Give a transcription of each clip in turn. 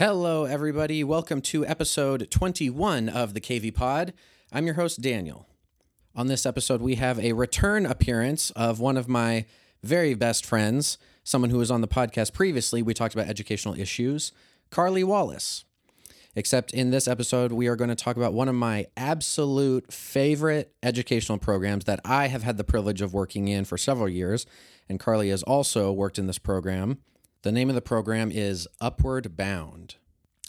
Hello, everybody. Welcome to episode 21 of the KV Pod. I'm your host, Daniel. On this episode, we have a return appearance of one of my very best friends, someone who was on the podcast previously. We talked about educational issues, Carly Wallace. Except in this episode, we are going to talk about one of my absolute favorite educational programs that I have had the privilege of working in for several years. And Carly has also worked in this program. The name of the program is Upward Bound.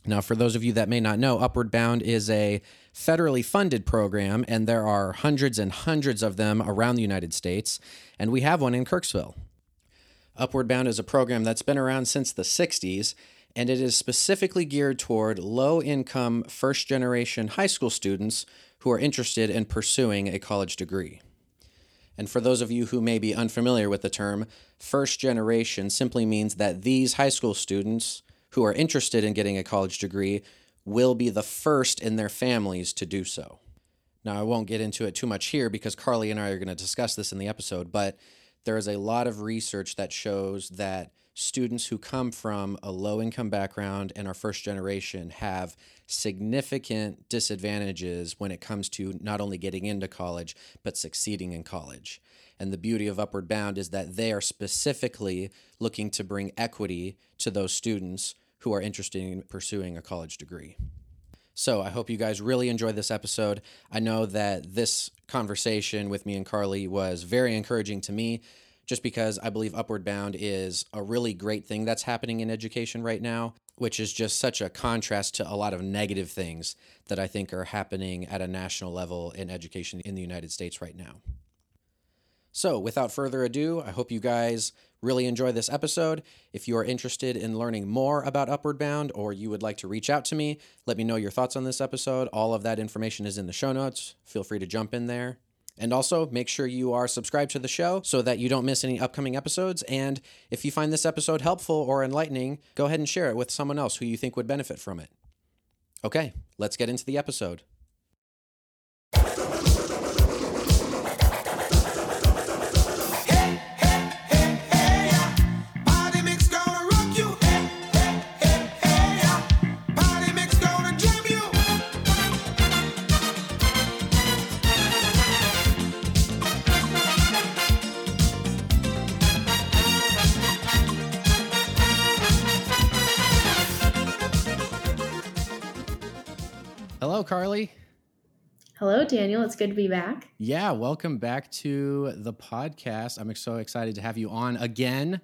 Now, for those of you that may not know, Upward Bound is a federally funded program, and there are hundreds and hundreds of them around the United States, and we have one in Kirksville. Upward Bound is a program that's been around since the 60s, and it is specifically geared toward low income, first generation high school students who are interested in pursuing a college degree. And for those of you who may be unfamiliar with the term, first generation simply means that these high school students who are interested in getting a college degree will be the first in their families to do so. Now, I won't get into it too much here because Carly and I are going to discuss this in the episode, but there is a lot of research that shows that students who come from a low income background and are first generation have significant disadvantages when it comes to not only getting into college, but succeeding in college. And the beauty of Upward Bound is that they are specifically looking to bring equity to those students who are interested in pursuing a college degree. So I hope you guys really enjoyed this episode. I know that this conversation with me and Carly was very encouraging to me just because I believe Upward Bound is a really great thing that's happening in education right now, which is just such a contrast to a lot of negative things that I think are happening at a national level in education in the United States right now. So, without further ado, I hope you guys really enjoy this episode. If you are interested in learning more about Upward Bound or you would like to reach out to me, let me know your thoughts on this episode. All of that information is in the show notes. Feel free to jump in there. And also, make sure you are subscribed to the show so that you don't miss any upcoming episodes. And if you find this episode helpful or enlightening, go ahead and share it with someone else who you think would benefit from it. Okay, let's get into the episode. Hello, Carly. Hello, Daniel. It's good to be back. Yeah, welcome back to the podcast. I'm so excited to have you on again.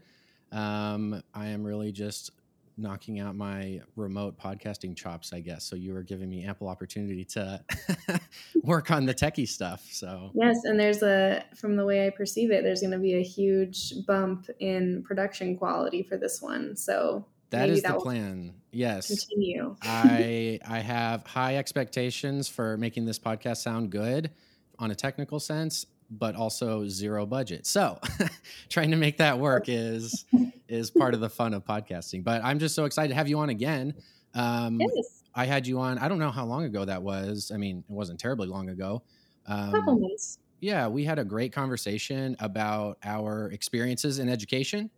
Um, I am really just knocking out my remote podcasting chops, I guess. So you are giving me ample opportunity to work on the techie stuff. So Yes, and there's a, from the way I perceive it, there's going to be a huge bump in production quality for this one. So that is the will plan. Yes. Continue. I I have high expectations for making this podcast sound good on a technical sense, but also zero budget. So, trying to make that work is is part of the fun of podcasting. But I'm just so excited to have you on again. Um, Yes, I had you on. I don't know how long ago that was. I mean, it wasn't terribly long ago. a couple Um, months. yeah, we had a great conversation about our experiences in education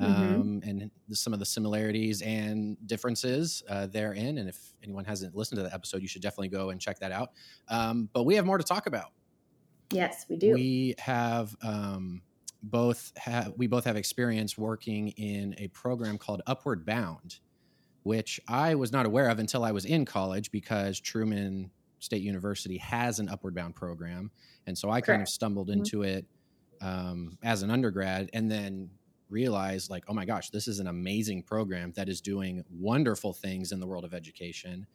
Mhm. um, and the- some of the similarities and differences uh, therein. And if anyone hasn't listened to the episode, you should definitely go and check that out. Um, but we have more to talk about. Yes, we do. We have um, both have we both have experience working in a program called Upward Bound, which I was not aware of until I was in college because Truman State University has an Upward Bound program, and so I kind of Correct. stumbled Mhm. into it um, as an undergrad, and then realized like, oh my gosh, this is an amazing program that is doing wonderful things in the world of education.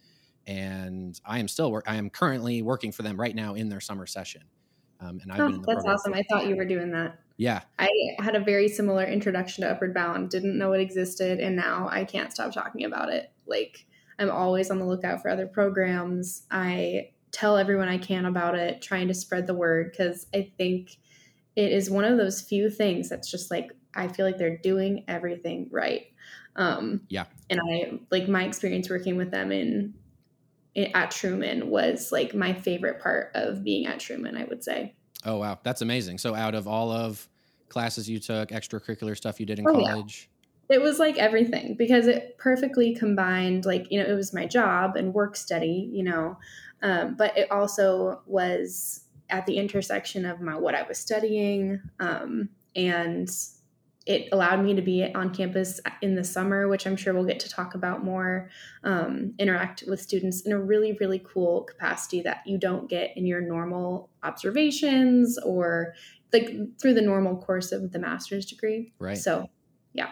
And I am still work. I am currently working for them right now in their summer session. Um, and I've oh, been in the that's awesome. I thought you were doing that. yeah, I had a very similar introduction to Upward Bound, didn't know it existed, and now I can't stop talking about it. Like, I'm always on the lookout for other programs. I tell everyone I can about it, trying to spread the word because I think it is one of those few things that's just like, I feel like they're doing everything right. Um, Yeah. And I like my experience working with them in, in at Truman was like my favorite part of being at Truman, I would say. Oh wow, that's amazing. So out of all of classes you took, extracurricular stuff you did in Oh, yeah. college, it was like everything because it perfectly combined like you know it was my job and work study you know um, but it also was at the intersection of my what i was studying um, and it allowed me to be on campus in the summer which i'm sure we'll get to talk about more um, interact with students in a really really cool capacity that you don't get in your normal observations or like through the normal course of the master's degree Right. so yeah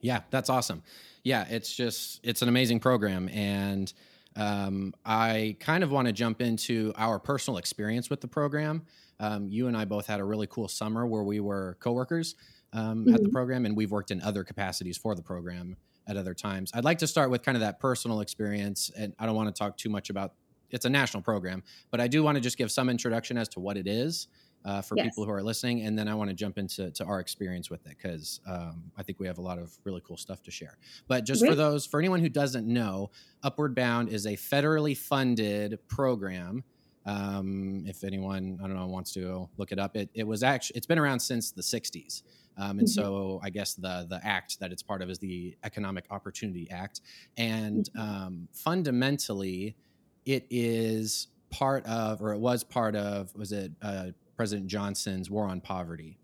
Yeah, that's awesome. Yeah, it's just it's an amazing program, and um, I kind of want to jump into our personal experience with the program. Um, you and I both had a really cool summer where we were coworkers um, at the Mhm. program, and we've worked in other capacities for the program at other times. I'd like to start with kind of that personal experience, and I don't want to talk too much about. It's a national program, but I do want to just give some introduction as to what it is uh, for Yes. people who are listening, and then I want to jump into to our experience with it because um, I think we have a lot of really cool stuff to share. But just for those, for anyone who doesn't know, Upward Bound is a federally funded program. Um, if anyone I don't know wants to look it up, it, it was actually it's been around since the '60s, um, and Mhm. so I guess the the act that it's part of is the Economic Opportunity Act, and um, fundamentally, it is part of, or it was part of, was it uh, President Johnson's War on Poverty?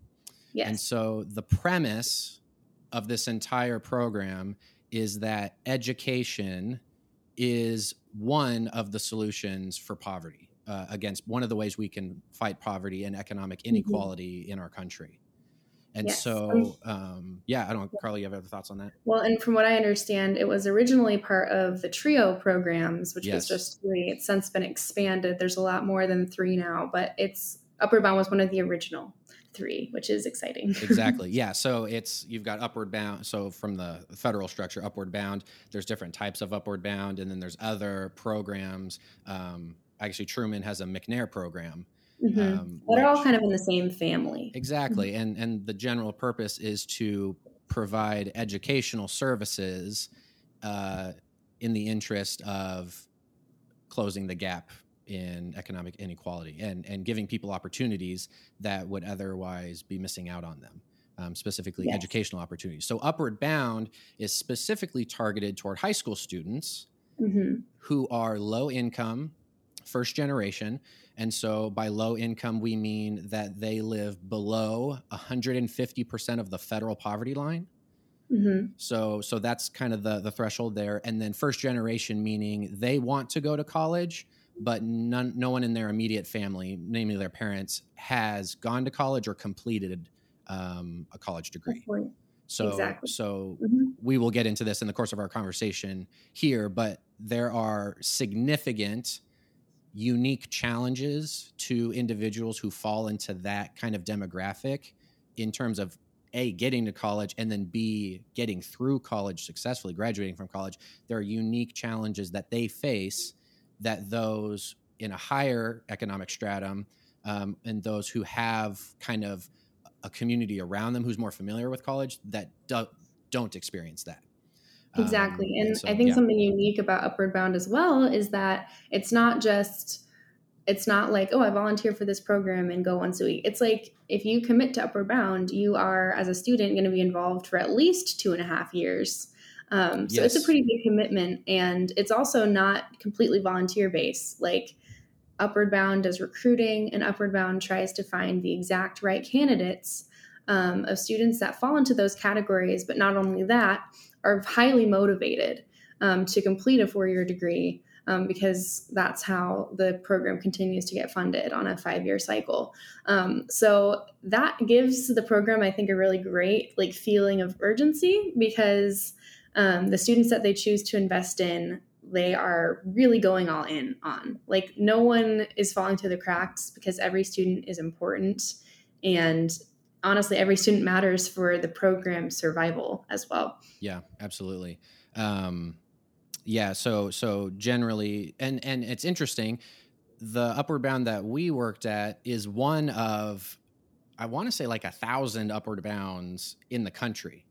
yes And so the premise of this entire program is that education is one of the solutions for poverty uh, against one of the ways we can fight poverty and economic inequality in our country. And Yes. so, um, yeah, I don't, Carly, you have other thoughts on that? Well, and from what I understand, it was originally part of the TRIO programs, which Yes. was just three. It's since been expanded. There's a lot more than three now, but it's Upward Bound was one of the original three, which is exciting. exactly yeah so it's you've got upward bound so from the federal structure upward bound there's different types of upward bound and then there's other programs um, actually truman has a mcnair program Mhm. um, They're all kind of in the same family. exactly and and the general purpose is to provide educational services uh, in the interest of closing the gap in economic inequality and and giving people opportunities that would otherwise be missing out on them um, specifically Yes. educational opportunities so upward bound is specifically targeted toward high school students hmm who are low income, first generation. And so by low income, we mean that they live below 150% of the federal poverty line. hmm So, so that's kind of the, the threshold there. And then first generation, meaning they want to go to college, but none, no one in their immediate family, namely their parents, has gone to college or completed um, a college degree. So, Exactly. so Mhm. we will get into this in the course of our conversation here, but there are significant, unique challenges to individuals who fall into that kind of demographic in terms of A, getting to college, and then B, getting through college successfully, graduating from college. There are unique challenges that they face that those in a higher economic stratum um, and those who have kind of a community around them who's more familiar with college that do, don't experience that. Um, Exactly. and so, I think yeah. something unique about Upward Bound as well is that it's not just it's not like, oh, I volunteer for this program and go once a week. It's like if you commit to Upward Bound, you are as a student going to be involved for at least two and a half years. Um, so it's a pretty big commitment, and it's also not completely volunteer based. Like Upward Bound does recruiting, and Upward Bound tries to find the exact right candidates um, of students that fall into those categories. But not only that, are highly motivated um, to complete a four year degree um, because that's how the program continues to get funded on a five year cycle. Um, so that gives the program, I think, a really great like feeling of urgency because um, the students that they choose to invest in they are really going all in on like no one is falling through the cracks because every student is important and honestly every student matters for the program's survival as well Yeah, absolutely. Um, yeah, so so generally, and and it's interesting. The upward bound that we worked at is one of, I want to say like a thousand upward bounds in the country.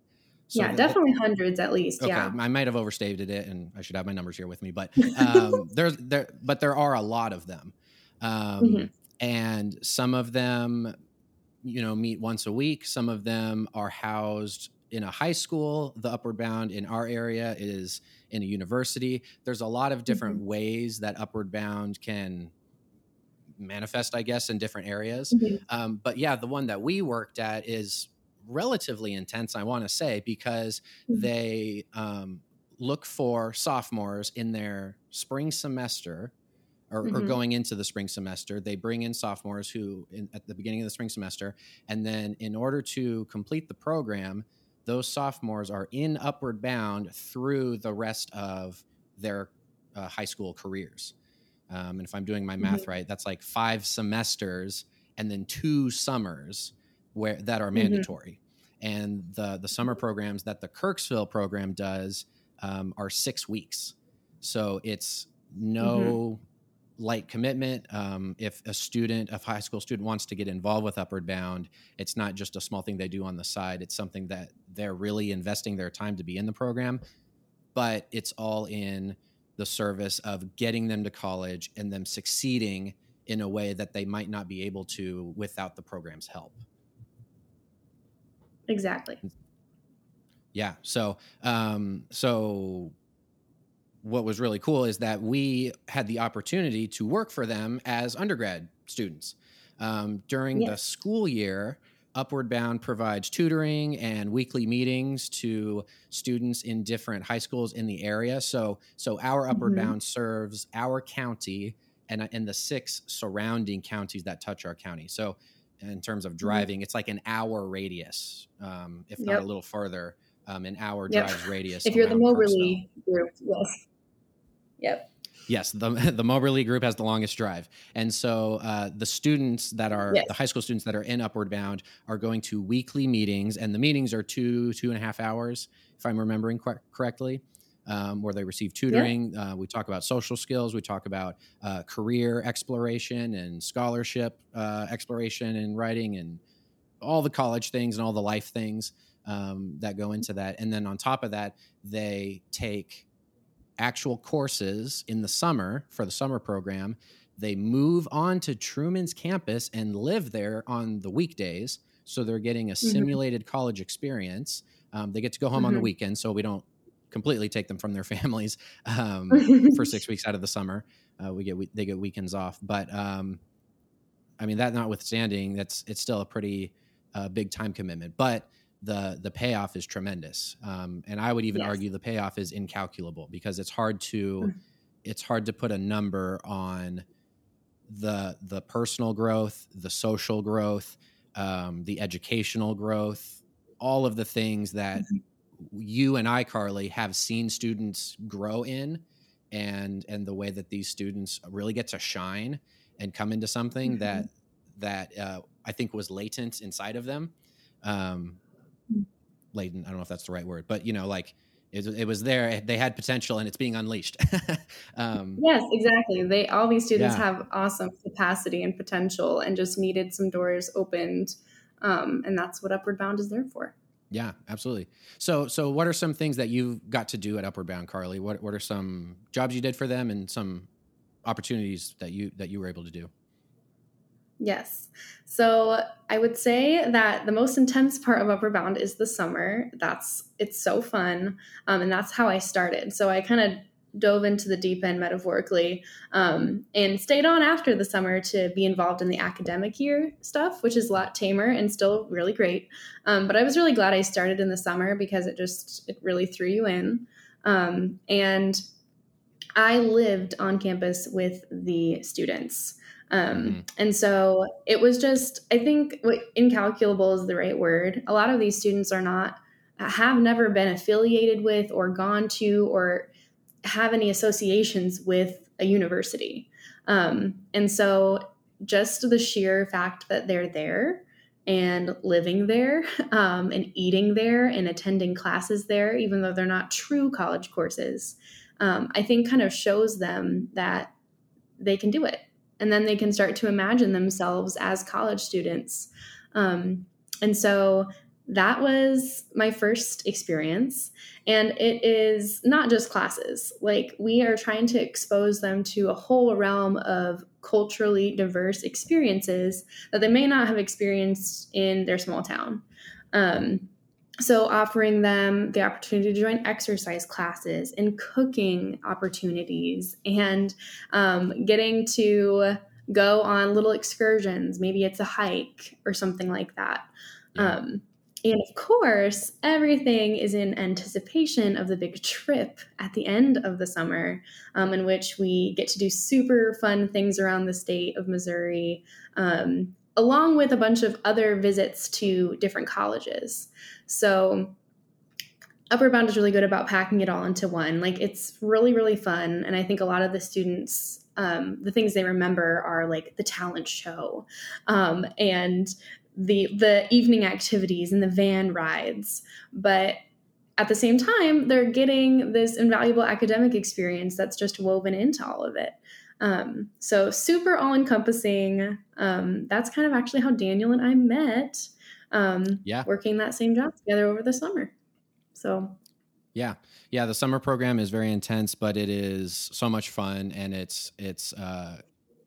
So yeah definitely hundreds at least Okay, yeah I might have overstated it, and I should have my numbers here with me. But um, there's there, but there are a lot of them, um, Mhm. and some of them, you know, meet once a week. Some of them are housed in a high school, the upward bound in our area is in a university. There's a lot of different ways that upward bound can manifest, I guess, in different areas. Mhm. Um, but yeah, the one that we worked at is relatively intense, I want to say, because Mhm. they um, look for sophomores in their spring semester or, or Mhm. going into the spring semester. They bring in sophomores who, in, at the beginning of the spring semester, and then in order to complete the program, those sophomores are in upward bound through the rest of their uh, high school careers. Um, and if I'm doing my math right, that's like five semesters and then two summers where that are Mhm. mandatory. And the the summer programs that the Kirksville program does um, are six weeks. So it's no light commitment. Um, if a student, a high school student, wants to get involved with Upward Bound, it's not just a small thing they do on the side. It's something that they're really investing their time to be in the program. But it's all in the service of getting them to college and them succeeding in a way that they might not be able to without the program's help. Exactly. Yeah. So, um, so what was really cool is that we had the opportunity to work for them as undergrad students. Um, during the school year, Upward Bound provides tutoring and weekly meetings to students in different high schools in the area. So, so our Upward Mhm. Bound serves our county and, and the six surrounding counties that touch our county. So, in terms of driving, it's like an hour radius, um, if not Mm-hmm. A little further, um, an hour Yep. drive radius. If you're the Moberly group, yes. Yep. Yes, the the Moberly group has the longest drive, and so uh, the students that are Yes. the high school students that are in Upward Bound are going to weekly meetings, and the meetings are two two and a half hours, if I'm remembering cor- correctly, um, where they receive tutoring. Uh, we talk about social skills, we talk about uh, career exploration and scholarship uh, exploration and writing, and all the college things and all the life things um, that go into that. And then on top of that, they take actual courses in the summer for the summer program. They move on to Truman's campus and live there on the weekdays. So they're getting a Mhm. simulated college experience. Um, they get to go home on the Mhm. weekend, so we don't completely take them from their families um, for six weeks out of the summer. Uh, we get we, they get weekends off, but um, I mean that notwithstanding, that's it's still a pretty uh, big time commitment. But the the payoff is tremendous, um, and I would even Yes. argue the payoff is incalculable because it's hard to Mm. it's hard to put a number on the the personal growth, the social growth, um, the educational growth, all of the things that you and I, Carly, have seen students grow in, and and the way that these students really get to shine and come into something Mhm. that that uh, I think was latent inside of them. Um, Latent, I don't know if that's the right word, but you know, like it, it was there. They had potential, and it's being unleashed. um, Yes, exactly. They all these students Yeah. have awesome capacity and potential and just needed some doors opened. Um, and that's what Upward Bound is there for. Yeah, absolutely. So, so what are some things that you got to do at Upward Bound, Carly? What what are some jobs you did for them, and some opportunities that you that you were able to do? Yes. So I would say that the most intense part of Upward Bound is the summer. That's it's so fun, um, and that's how I started. So I kind of dove into the deep end metaphorically um, and stayed on after the summer to be involved in the academic year stuff, which is a lot tamer and still really great. Um, but I was really glad I started in the summer because it just it really threw you in, um, and I lived on campus with the students. Um, Mhm. And so it was just, I think what incalculable is the right word. A lot of these students are not, have never been affiliated with or gone to or have any associations with a university. Um, and so just the sheer fact that they're there and living there um, and eating there and attending classes there, even though they're not true college courses, um, I think kind of shows them that they can do it and then they can start to imagine themselves as college students. Um, and so that was my first experience. And it is not just classes, like, we are trying to expose them to a whole realm of culturally diverse experiences that they may not have experienced in their small town. Um, so offering them the opportunity to join exercise classes and cooking opportunities and um, getting to go on little excursions maybe it's a hike or something like that Yeah. um, and of course everything is in anticipation of the big trip at the end of the summer um, in which we get to do super fun things around the state of missouri um, along with a bunch of other visits to different colleges so Upward Bound is really good about packing it all into one. Like it's really, really fun. And I think a lot of the students, um, the things they remember are like the talent show um, and the the evening activities and the van rides. But at the same time, they're getting this invaluable academic experience that's just woven into all of it. Um, so super all encompassing. Um, that's kind of actually how Daniel and I met um, Yeah. working that same job together over the summer. So Yeah, yeah. The summer program is very intense, but it is so much fun and it's it's uh,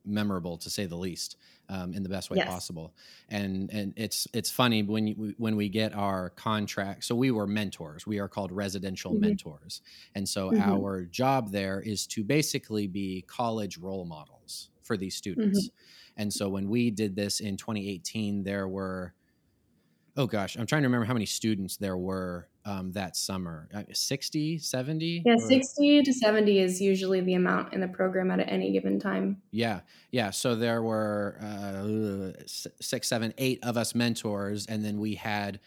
memorable to say the least, um, in the best way Yes. possible. And and it's it's funny when you, when we get our contract. So we were mentors. We are called residential Mhm. mentors, and so Mhm. our job there is to basically be college role models for these students. And so when we did this in 2018, there were oh gosh, I'm trying to remember how many students there were um, that summer. Uh, 60, 70? yeah, Or- 60 to 70 is usually the amount in the program at any given time. Yeah, yeah. So there were uh, six, seven, eight of us mentors, and then we had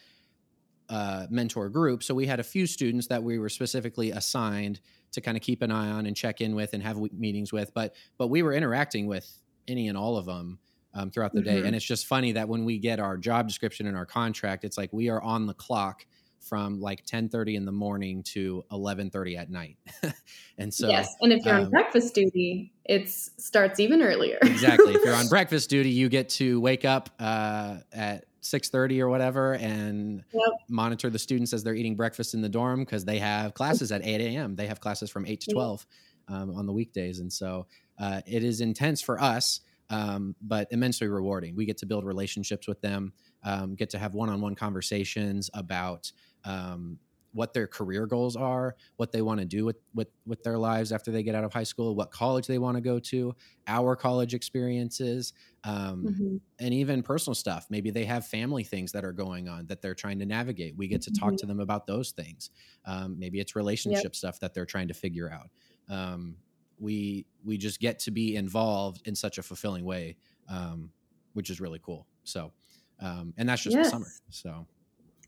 uh, mentor group. So we had a few students that we were specifically assigned to kind of keep an eye on and check in with and have meetings with. But but we were interacting with any and all of them um, throughout the day. Mhm. And it's just funny that when we get our job description and our contract, it's like we are on the clock from like 10:30 in the morning to 11:30 at night. and so yes, and if you're um, on breakfast duty, it starts even earlier. exactly if you're on breakfast duty you get to wake up uh, at 6.30 or whatever and Yep. monitor the students as they're eating breakfast in the dorm because they have classes at 8 a.m they have classes from 8 to 12 um, on the weekdays and so uh, it is intense for us um, but immensely rewarding we get to build relationships with them um, get to have one-on-one conversations about um, what their career goals are what they want to do with, with with their lives after they get out of high school what college they want to go to our college experiences um, Mhm. and even personal stuff. Maybe they have family things that are going on that they're trying to navigate. We get to talk Mhm. to them about those things. Um, maybe it's relationship stuff that they're trying to figure out. Um, we we just get to be involved in such a fulfilling way um, which is really cool. So um, and that's just the summer so.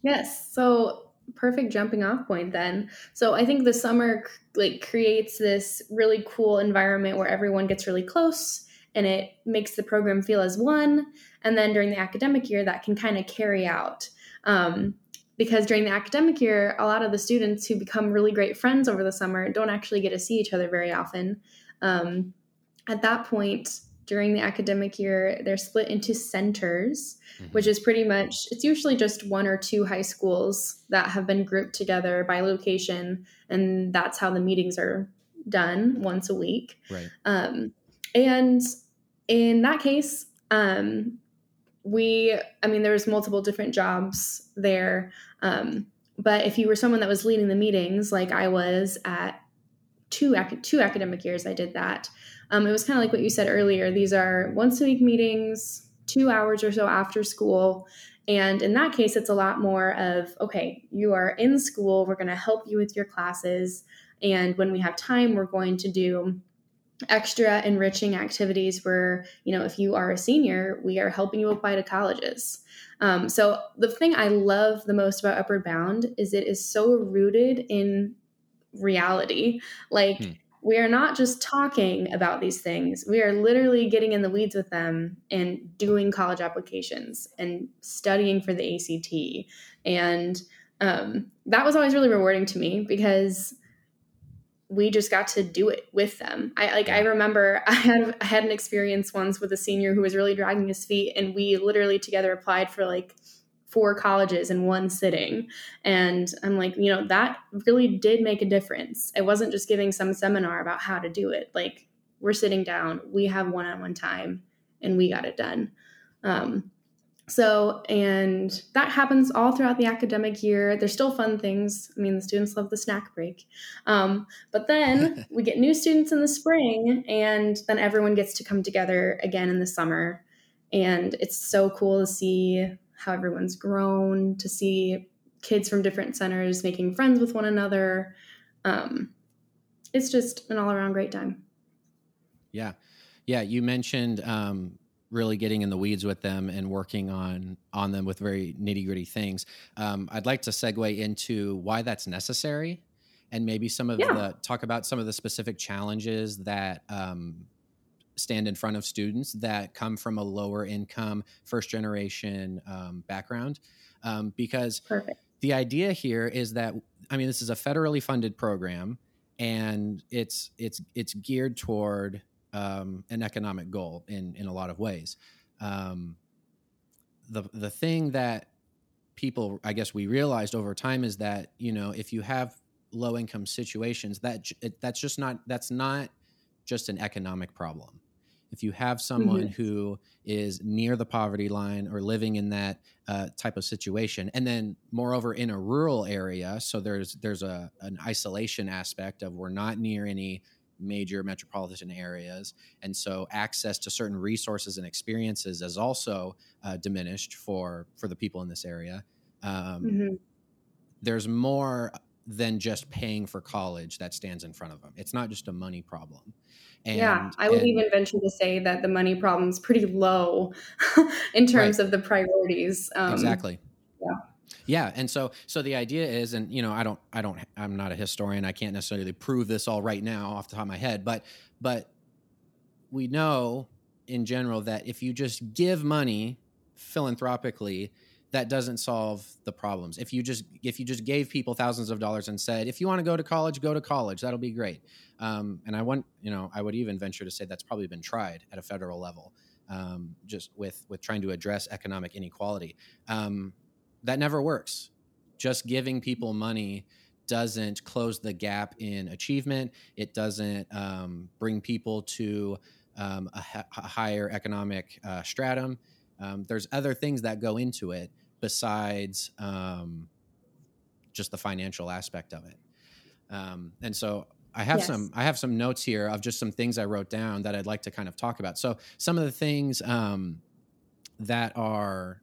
Yes. So perfect jumping off point then. So I think the summer like creates this really cool environment where everyone gets really close and it makes the program feel as one. And then during the academic year, that can kind of carry out. Um, because during the academic year, a lot of the students who become really great friends over the summer don't actually get to see each other very often. Um, at that point, during the academic year, they're split into centers which is pretty much it's usually just one or two high schools that have been grouped together by location and that's how the meetings are done once a week. Right. Um, and in that case um, we i mean there was multiple different jobs there um, but if you were someone that was leading the meetings like i was at two, two academic years i did that um, it was kind of like what you said earlier these are once a week meetings two hours or so after school. And in that case it's a lot more of okay you are in school we're going to help you with your classes. And when we have time we're going to do extra enriching activities where you know if you are a senior we are helping you apply to colleges. Um, so the thing i love the most about upward bound is it is so rooted in reality. Like Hmm. We are not just talking about these things we are literally getting in the weeds with them and doing college applications and studying for the ACT and um, that was always really rewarding to me because we just got to do it with them. I like I remember I had I had an experience once with a senior who was really dragging his feet and we literally together applied for like four colleges in one sitting. And I'm like, you know, that really did make a difference. It wasn't just giving some seminar about how to do it. Like we're sitting down, we have one-on-one time and we got it done. Um So, and that happens all throughout the academic year. There's still fun things. I mean, the students love the snack break. Um, but then we get new students in the spring, and then everyone gets to come together again in the summer. And it's so cool to see how everyone's grown, to see kids from different centers making friends with one another. Um, it's just an all around great time. Yeah. Yeah. You mentioned um, really getting in the weeds with them and working on on them with very nitty gritty things. Um, I'd like to segue into why that's necessary, and maybe some of Yeah. the talk about some of the specific challenges that um, stand in front of students that come from a lower income, first generation um, background, um, because Perfect. the idea here is that I mean this is a federally funded program, and it's it's it's geared toward um, an economic goal in in a lot of ways. Um, the the thing that people I guess we realized over time is that you know if you have low income situations that that's just not that's not just an economic problem. If you have someone who is near the poverty line or living in that uh, type of situation, and then moreover in a rural area, so there's there's a an isolation aspect of we're not near any major metropolitan areas, and so access to certain resources and experiences is also uh, diminished for for the people in this area. Um, Mhm. there's more than just paying for college that stands in front of them. It's not just a money problem. And, yeah, I would and- even venture to say that the money problem's pretty low in terms of the priorities. Um, exactly yeah. yeah and so so the idea is and you know i don't i don't i'm not a historian i can't necessarily prove this all right now off the top of my head but but we know in general that if you just give money philanthropically that doesn't solve the problems if you just if you just gave people thousands of dollars and said if you want to go to college go to college that'll be great um, and i want you know i would even venture to say that's probably been tried at a federal level um, just with with trying to address economic inequality um, that never works. Just giving people money doesn't close the gap in achievement. It doesn't um, bring people to um, a, higher economic uh, stratum. Um, there's other things that go into it besides um, just the financial aspect of it. Um, and so I have Yes. some I have some notes here of just some things I wrote down that I'd like to kind of talk about. So some of the things um, that are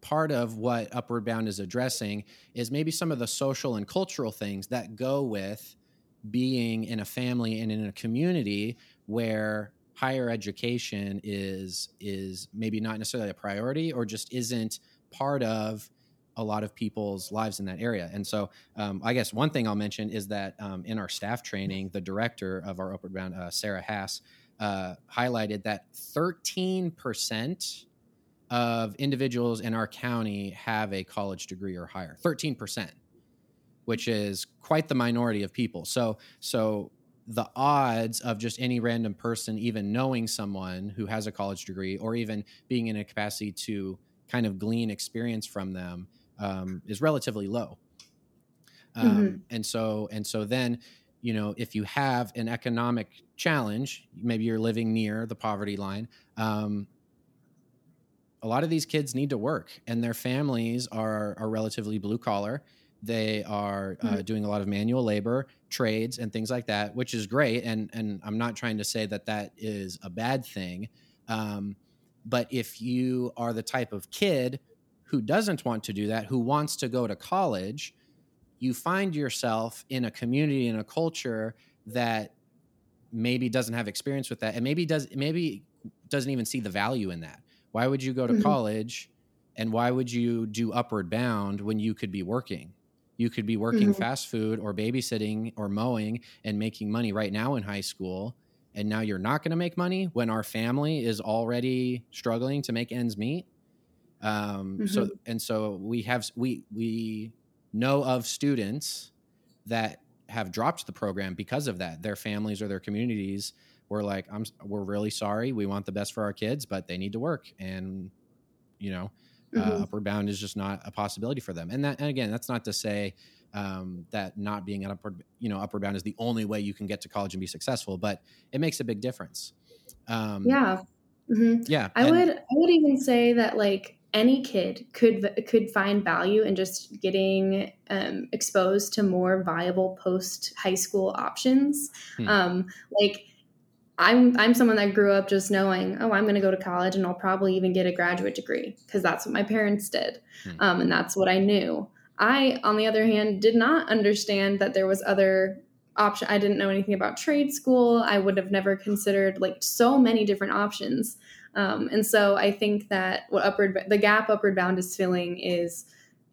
part of what Upward Bound is addressing is maybe some of the social and cultural things that go with being in a family and in a community where higher education is is maybe not necessarily a priority or just isn't part of a lot of people's lives in that area. And so, um, I guess one thing I'll mention is that um, in our staff training, the director of our Upward Bound, uh, Sarah Haas, uh, highlighted that 13% of individuals in our county have a college degree or higher 13% which is quite the minority of people so so the odds of just any random person even knowing someone who has a college degree or even being in a capacity to kind of glean experience from them um, is relatively low. Um, and so and so then you know if you have an economic challenge maybe you're living near the poverty line um, a lot of these kids need to work and their families are, are relatively blue collar. They are uh, Mhm. doing a lot of manual labor trades and things like that which is great and and i'm not trying to say that that is a bad thing. Um, but if you are the type of kid who doesn't want to do that who wants to go to college you find yourself in a community in a culture that maybe doesn't have experience with that and maybe does maybe doesn't even see the value in that why would you go to Mhm. college and why would you do upward bound when you could be working you could be working Mhm. fast food or babysitting or mowing and making money right now in high school and now you're not going to make money when our family is already struggling to make ends meet. Um, so and so we have we we know of students that have dropped the program because of that. Their families or their communities were like i'm we're really sorry. We want the best for our kids but they need to work. And you know uh, Mhm. upward bound is just not a possibility for them. And that and again that's not to say um, that not being an upward you know upward bound is the only way you can get to college and be successful but it makes a big difference um, Yeah. Mhm. Yeah, I and- would I would even say that like any kid could could find value in just getting um, exposed to more viable post high school options. Hmm. Um, like I'm I'm someone that grew up just knowing oh I'm going to go to college and I'll probably even get a graduate degree because that's what my parents did, Hmm. um, and that's what I knew. I on the other hand did not understand that there was other option. I didn't know anything about trade school. I would have never considered like so many different options. Um, and so I think that what upward the gap upward bound is filling is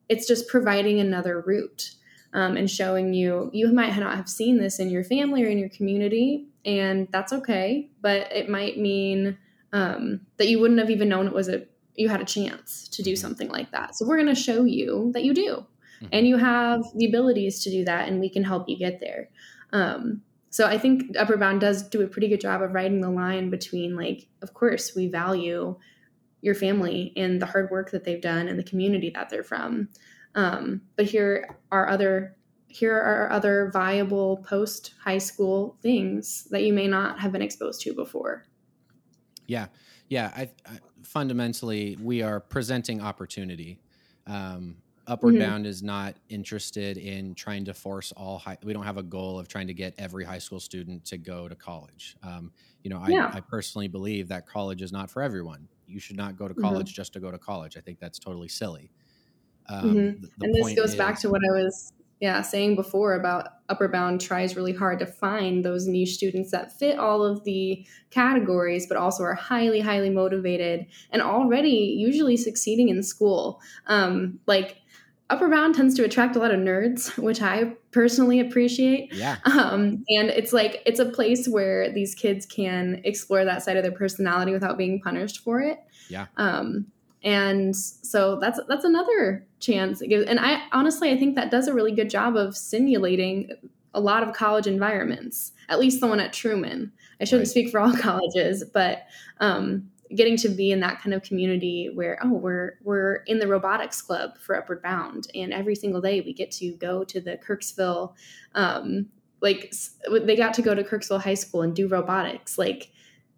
it's just providing another route um, and showing you you might not have seen this in your family or in your community, and that's okay. But it might mean um, that you wouldn't have even known it was a you had a chance to do something like that. So we're going to show you that you do, Mhm. and you have the abilities to do that, and we can help you get there. Um, so I think Upward Bound does do a pretty good job of writing the line between like, of course, we value your family and the hard work that they've done and the community that they're from. Um, but here are other here are other viable post high school things that you may not have been exposed to before. Yeah, yeah. I, I fundamentally we are presenting opportunity. Um, Upward Mhm. Bound is not interested in trying to force all high. We don't have a goal of trying to get every high school student to go to college. Um, you know, I, Yeah. I personally believe that college is not for everyone. You should not go to Mhm. college just to go to college. I think that's totally silly. Um, Mhm. the- the and this goes back to what I was yeah saying before about Upward Bound tries really hard to find those niche students that fit all of the categories, but also are highly highly motivated and already usually succeeding in school. Um, like Upward Bound tends to attract a lot of nerds, which I personally appreciate. yeah, Um, and it's like it's a place where these kids can explore that side of their personality without being punished for it. Yeah. Um, and so that's that's another chance it gives. And I honestly I think that does a really good job of simulating a lot of college environments. At least the one at Truman. I shouldn't Right. speak for all colleges, but um, getting to be in that kind of community where oh we're we're in the robotics club for Upward Bound, and every single day we get to go to the Kirksville um, like they got to go to Kirksville High School and do robotics. Like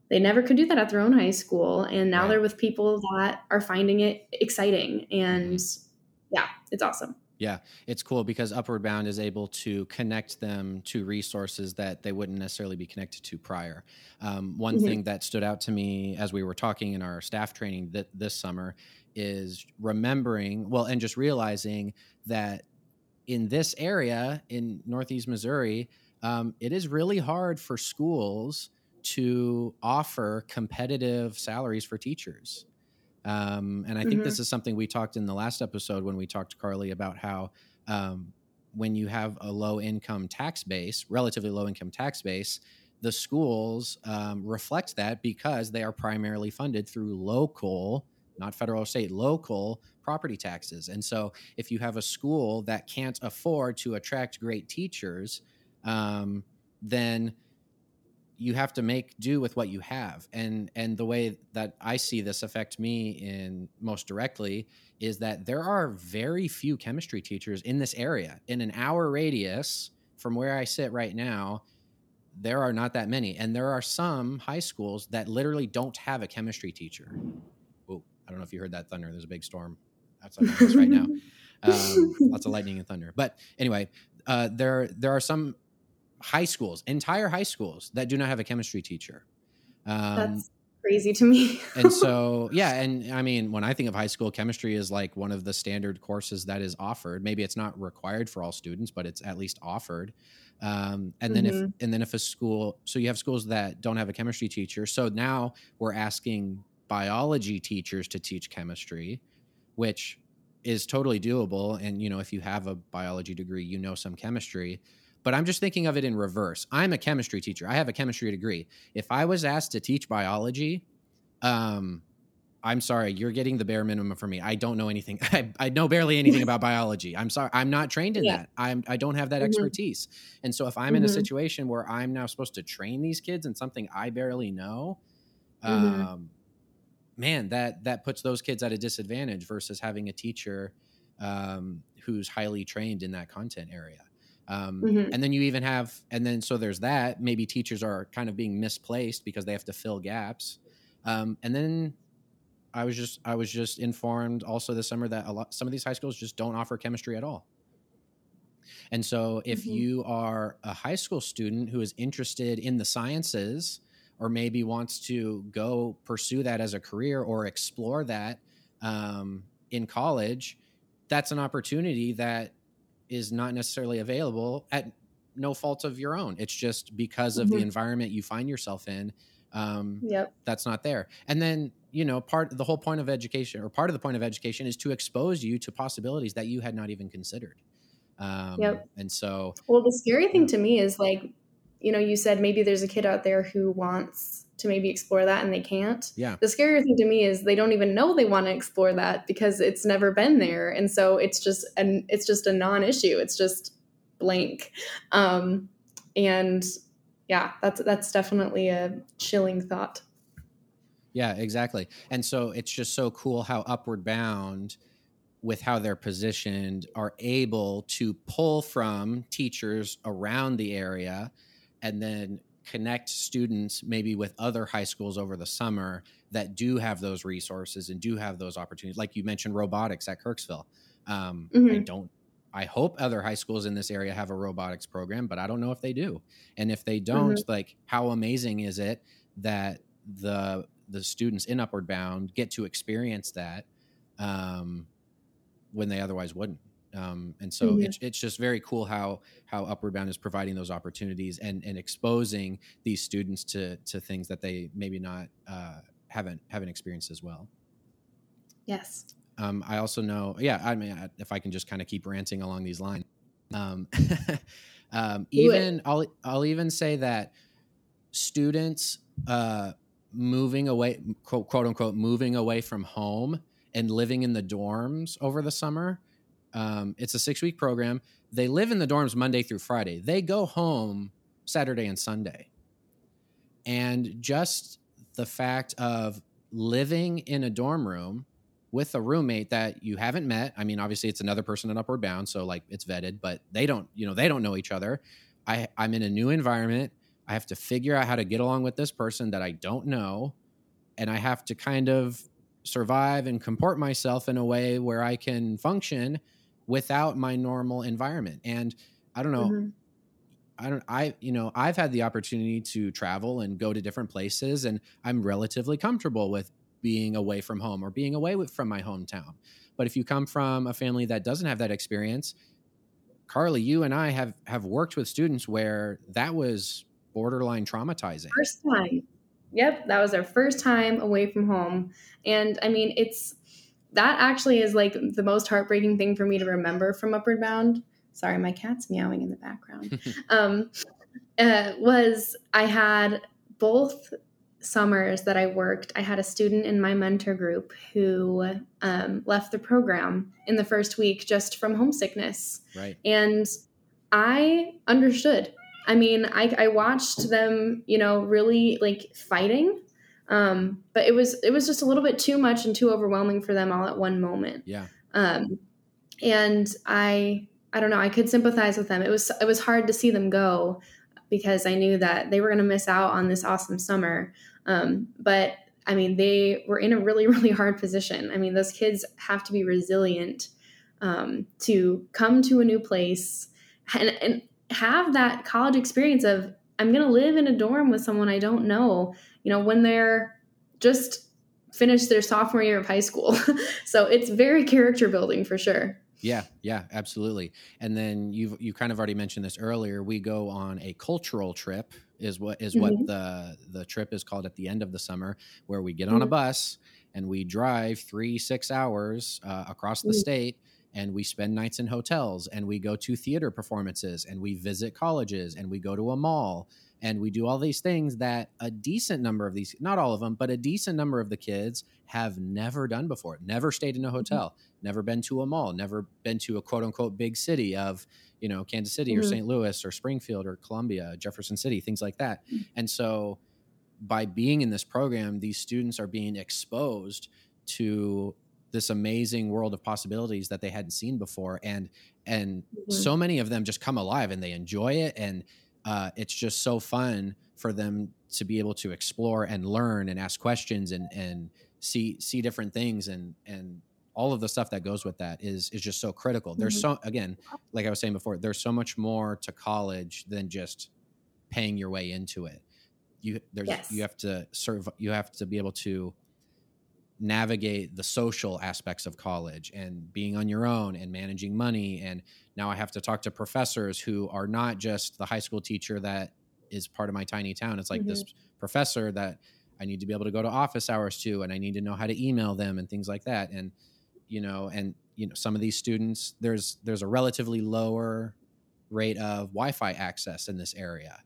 they never could do that at their own high school, and now Right. they're with people that are finding it exciting. And yeah, it's awesome. It's cool because Upward Bound is able to connect them to resources that they wouldn't necessarily be connected to prior. Um, one Mhm. thing that stood out to me as we were talking in our staff training th- this summer is remembering, well, and just realizing that in this area in Northeast Missouri, um, it is really hard for schools to offer competitive salaries for teachers. Um, and I think Mhm. this is something we talked in the last episode when we talked to Carly about how um, when you have a low income tax base, relatively low income tax base, the schools um, reflect that because they are primarily funded through local, not federal or state, local property taxes. And so if you have a school that can't afford to attract great teachers, um, then you have to make do with what you have. And and the way that i see this affect me in most directly is that there are very few chemistry teachers in this area. In an hour radius from where i sit right now there are not that many. And there are some high schools that literally don't have a chemistry teacher. Oh i don't know if you heard that thunder. There's a big storm outside my house right now. Um, lots of lightning and thunder. But anyway, uh, there there are some high schools, entire high schools, that do not have a chemistry teacher. Um, That's crazy to me. and so yeah, and I mean, when I think of high school, chemistry is like one of the standard courses that is offered. Maybe it's not required for all students, but it's at least offered. Um, and then if Mhm. and then if a school, so you have schools that don't have a chemistry teacher. So now we're asking biology teachers to teach chemistry, which is totally doable. And you know, if you have a biology degree, you know some chemistry. But I'm just thinking of it in reverse. I'm a chemistry teacher. I have a chemistry degree. If I was asked to teach biology, um, I'm sorry, you're getting the bare minimum for me. I don't know anything. I, I know barely anything about biology. I'm sorry, I'm not trained in Yeah. that. I'm I don't have that Mhm. expertise. And so if I'm in a Mhm. situation where I'm now supposed to train these kids in something I barely know, Mhm. um, man, that that puts those kids at a disadvantage versus having a teacher um, who's highly trained in that content area. Um, Mhm. And then you even have, and then so there's that. Maybe teachers are kind of being misplaced because they have to fill gaps. Um, and then I was just I was just informed also this summer that a lot some of these high schools just don't offer chemistry at all. And so if Mhm. you are a high school student who is interested in the sciences or maybe wants to go pursue that as a career or explore that um, in college, that's an opportunity that is not necessarily available at no fault of your own. It's just because of the Mhm. environment you find yourself in. Um, Yep. that's not there. And then, you know, part the whole point of education or part of the point of education is to expose you to possibilities that you had not even considered. Um, Yep. And so, Well, the scary thing to me is like, you know, you said maybe there's a kid out there who wants to maybe explore that and they can't. yeah, The scarier thing to me is they don't even know they want to explore that because it's never been there, and so it's just an it's just a non-issue. It's just blank, um, and yeah, that's that's definitely a chilling thought. yeah, exactly. And so it's just so cool how Upward Bound, with how they're positioned, are able to pull from teachers around the area and then connect students maybe with other high schools over the summer that do have those resources and do have those opportunities. Like you mentioned, robotics at Kirksville. Um, I Mhm. don't. I hope other high schools in this area have a robotics program, but I don't know if they do. And if they don't, like, how amazing is it that the the students in Upward Bound get to experience that um, when they otherwise wouldn't? Um, and so Mhm. it's it's just very cool how how Upward Bound is providing those opportunities and and exposing these students to to things that they maybe not uh, haven't haven't experienced as well. Yes. Um, I also know, yeah. I mean, I- if I can just kind of keep ranting along these lines, um, um, even I'll I'll even say that students uh, moving away, quote, quote unquote, moving away from home and living in the dorms over the summer. Um, it's a six week program. They live in the dorms Monday through Friday. They go home Saturday and Sunday. And just the fact of living in a dorm room with a roommate that you haven't met. I mean, obviously it's another person in Upward Bound, so like it's vetted, but they don't, you know, they don't know each other. I I'm in a new environment. I have to figure out how to get along with this person that I don't know, and I have to kind of survive and comport myself in a way where I can function without my normal environment. And I don't know, Mhm. I don't I you know, I've had the opportunity to travel and go to different places and I'm relatively comfortable with being away from home or being away with, from my hometown. But if you come from a family that doesn't have that experience, Carly, you and I have have worked with students where that was borderline traumatizing. First time. Yep, that was our first time away from home. And I mean, it's that actually is like the most heartbreaking thing for me to remember from Upward Bound. Sorry, my cat's meowing in the background. um, uh, was I had both summers that I worked, I had a student in my mentor group who um, left the program in the first week just from homesickness. right. And I understood. I mean, I, I watched them, you know, really like fighting. Um, but it was it was just a little bit too much and too overwhelming for them all at one moment. Yeah. Um, and I I don't know, I could sympathize with them. It was it was hard to see them go because I knew that they were going to miss out on this awesome summer. Um, but I mean, they were in a really really hard position. I mean, those kids have to be resilient um, to come to a new place and, and have that college experience of I'm going to live in a dorm with someone I don't know. You know, when they're just finished their sophomore year of high school. so it's very character building for sure. Yeah, yeah, absolutely. And then you've you kind of already mentioned this earlier. We go on a cultural trip is what is what Mhm. the the trip is called at the end of the summer, where we get on a Mhm. bus and we drive three six hours uh, across the Mhm. state, and we spend nights in hotels, and we go to theater performances, and we visit colleges, and we go to a mall, and we do all these things that a decent number of these, not all of them, but a decent number of the kids have never done before. Never stayed in a hotel never been to a mall, never been to a quote unquote big city of, you know, Kansas City or Mhm. St. Louis or Springfield or Columbia, Jefferson City, things like that. And so by being in this program, these students are being exposed to this amazing world of possibilities that they hadn't seen before and and Mhm. so many of them just come alive and they enjoy it and uh, it's just so fun for them to be able to explore and learn and ask questions and and see see different things and and all of the stuff that goes with that is is just so critical. There's Mhm. so again, like I was saying before, there's so much more to college than just paying your way into it. You there's Yes. you have to serve you have to be able to navigate the social aspects of college and being on your own and managing money and now I have to talk to professors who are not just the high school teacher that is part of my tiny town. It's like this professor that I need to be able to go to office hours to and I need to know how to email them and things like that and you know and you know some of these students there's there's a relatively lower rate of Wi-Fi access in this area.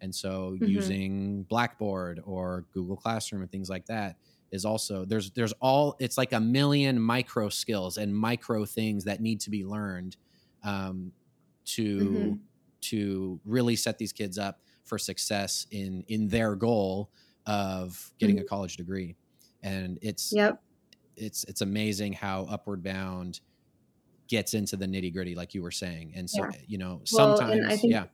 And so Mhm. using Blackboard or Google Classroom and things like that is also there's there's all it's like a million micro skills and micro things that need to be learned um, to Mhm. to really set these kids up for success in in their goal of getting a college degree and it's Yep. it's it's amazing how upward bound gets into the nitty gritty like you were saying and so Yeah. you know Well, sometimes think yeah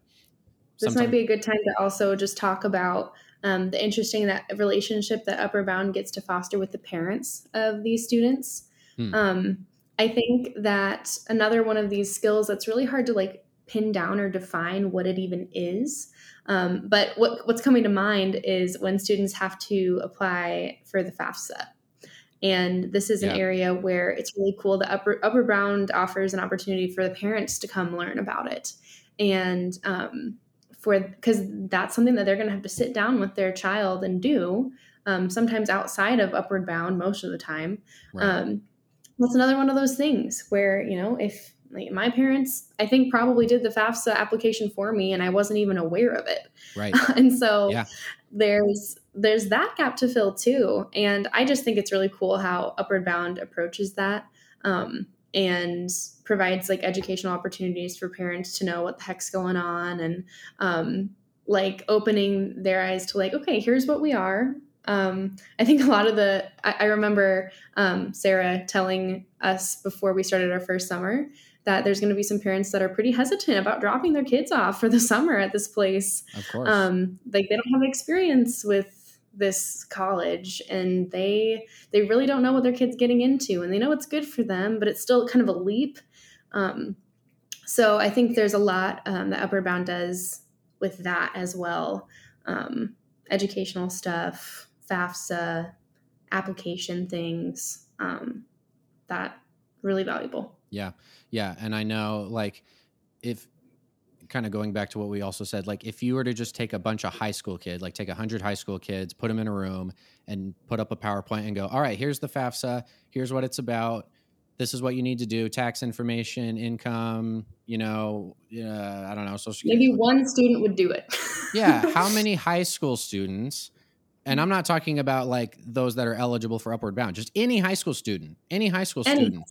This might be a good time to also just talk about um, the interesting that relationship that Upward Bound gets to foster with the parents of these students. Hmm. Um, I think that another one of these skills that's really hard to like pin down or define what it even is. Um, but what, what's coming to mind is when students have to apply for the FAFSA. And this is an Yeah. area where it's really cool that Upper, Upward Bound offers an opportunity for the parents to come learn about it. And um, for because that's something that they're going to have to sit down with their child and do um, sometimes outside of upward bound most of the time. Right. um, that's another one of those things where you know if like, my parents i think probably did the fafsa application for me and i wasn't even aware of it. Right. And so Yeah. there's there's that gap to fill too. And i just think it's really cool how upward bound approaches that. Um, and provides like educational opportunities for parents to know what the heck's going on and um, like opening their eyes to like okay here's what we are. Um, i think a lot of the i, I remember um, sarah telling us before we started our first summer that there's going to be some parents that are pretty hesitant about dropping their kids off for the summer at this place. Of course. Um, like they don't have experience with this college and they they really don't know what their kids getting into and they know it's good for them but it's still kind of a leap um, so i think there's a lot um, that upward bound does with that as well um, educational stuff fafsa application things um, that really valuable Yeah. Yeah. And I know, like, if kind of going back to what we also said, like, if you were to just take a bunch of high school kids, like, take 100 high school kids, put them in a room and put up a PowerPoint and go, all right, here's the FAFSA, here's what it's about. This is what you need to do tax information, income, you know, uh, I don't know, social maybe one student would do it yeah how many high school students and i'm not talking about like those that are eligible for upward bound just any high school student any high school Any. student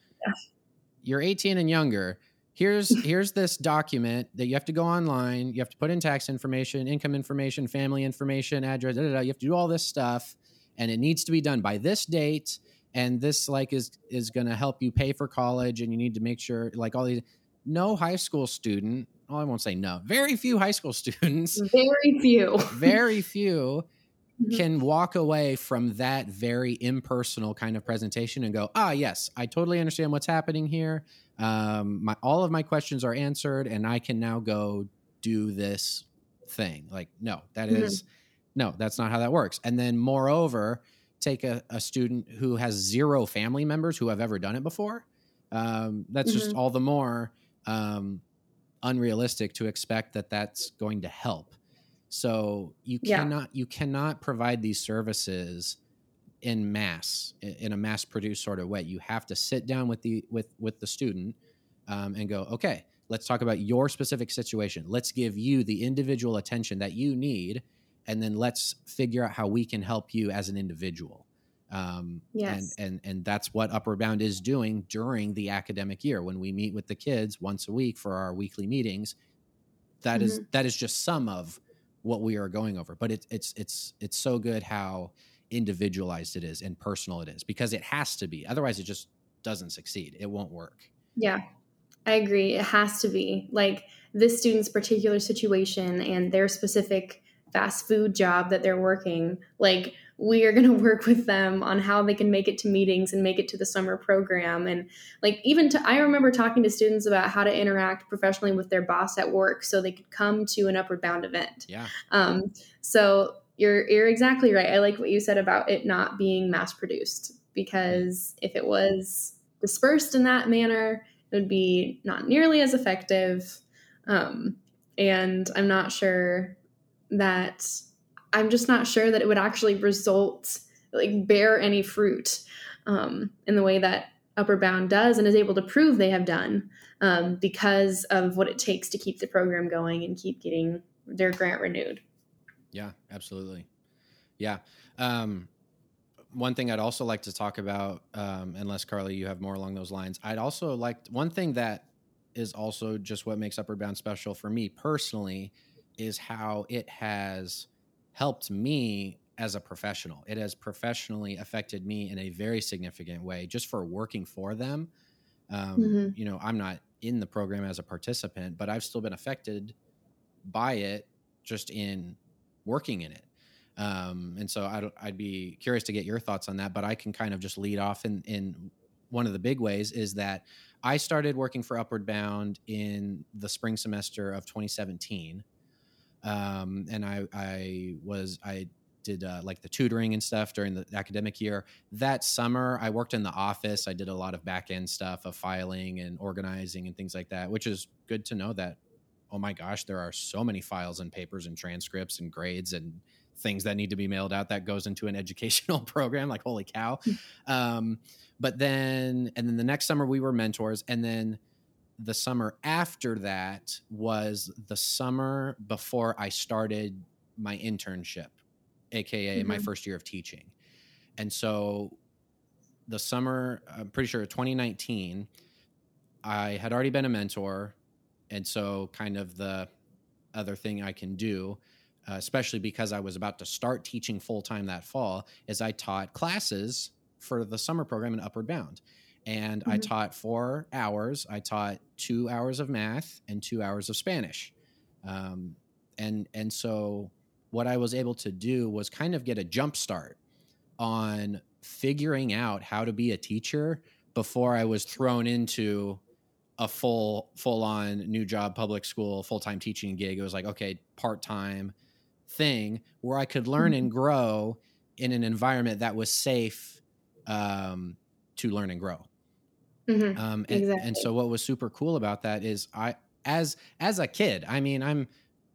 you're 18 and younger here's here's this document that you have to go online you have to put in tax information income information family information address da, da, da. you have to do all this stuff and it needs to be done by this date and this like is is going to help you pay for college and you need to make sure like all these no high school student well, i won't say no very few high school students very few very few. Can walk away from that very impersonal kind of presentation and go, ah, yes, I totally understand what's happening here. Um, my all of my questions are answered, and I can now go do this thing. Like, no, that Mhm. is no, that's not how that works. And then, moreover, take a, a student who has zero family members who have ever done it before. Um, that's just Mhm. all the more um, unrealistic to expect that that's going to help. So you Yeah. cannot you cannot provide these services in mass in a mass produced sort of way. You have to sit down with the with with the student um, and go, okay, let's talk about your specific situation. Let's give you the individual attention that you need, and then let's figure out how we can help you as an individual. Um, Yes. and, and and that's what Upward Bound is doing during the academic year when we meet with the kids once a week for our weekly meetings. That is that is just some of what we are going over, but it's it's it's it's so good how individualized it is and personal it is because it has to be. Otherwise, it just doesn't succeed. It won't work. Yeah, I agree. It has to be like this student's particular situation and their specific fast food job that they're working like we are going to work with them on how they can make it to meetings and make it to the summer program. And like even to i remember talking to students about how to interact professionally with their boss at work so they could come to an upward bound event. Yeah. um, so you're you're exactly right. I like what you said about it not being mass produced because if it was dispersed in that manner it would be not nearly as effective. Um, and i'm not sure that i'm just not sure that it would actually result like bear any fruit um, in the way that upward bound does and is able to prove they have done um, because of what it takes to keep the program going and keep getting their grant renewed Yeah, absolutely. Yeah. Um, one thing I'd also like to talk about, um, unless Carly, you have more along those lines, I'd also like one thing that is also just what makes Upward Bound special for me personally is how it has helped me as a professional. It has professionally affected me in a very significant way just for working for them. Um, Mhm. You know, I'm not in the program as a participant, but I've still been affected by it just in working in it. Um, and so I'd, I'd be curious to get your thoughts on that, but I can kind of just lead off in, in one of the big ways is that I started working for Upward Bound in the spring semester of 2017. Um, and I, I was, I did uh, like the tutoring and stuff during the academic year. That summer, I worked in the office. I did a lot of back end stuff of filing and organizing and things like that, which is good to know that oh my gosh, there are so many files and papers and transcripts and grades and things that need to be mailed out that goes into an educational program. Like, holy cow. um, but then, and then the next summer we were mentors. And then the summer after that was the summer before I started my internship, AKA my Mhm. first year of teaching. And so the summer, I'm pretty sure 2019, I had already been a mentor. And so, kind of the other thing I can do, uh, especially because I was about to start teaching full time that fall, is I taught classes for the summer program in Upward Bound. And I Mhm. taught four hours. I taught two hours of math and two hours of Spanish. Um, and and so what I was able to do was kind of get a jump start on figuring out how to be a teacher before I was thrown into a full full on new job public school full-time teaching gig it was like okay part-time thing where i could learn and grow in an environment that was safe um, to learn and grow Mhm. um, and, and so what was super cool about that is I as as a kid, I mean, I'm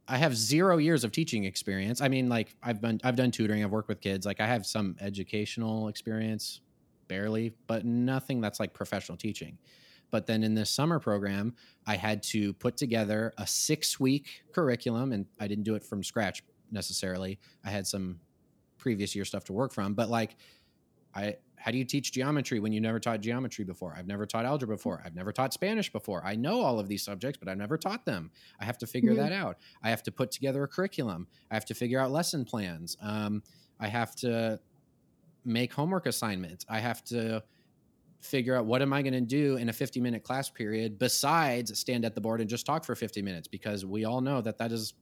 I have zero years of teaching experience. I mean, like I've been I've done tutoring, I've worked with kids, like I have some educational experience, barely, but nothing that's like professional teaching. But then in this summer program, I had to put together a six week curriculum, and I didn't do it from scratch necessarily. I had some previous year stuff to work from, but like I how do you teach geometry when you never taught geometry before? I've never taught algebra before. I've never taught Spanish before. I know all of these subjects, but I've never taught them. I have to figure Mhm. that out. I have to put together a curriculum. I have to figure out lesson plans. Um, I have to make homework assignments. I have to figure out what am I going to do in a 50 minute class period besides stand at the board and just talk for 50 minutes because we all know that that is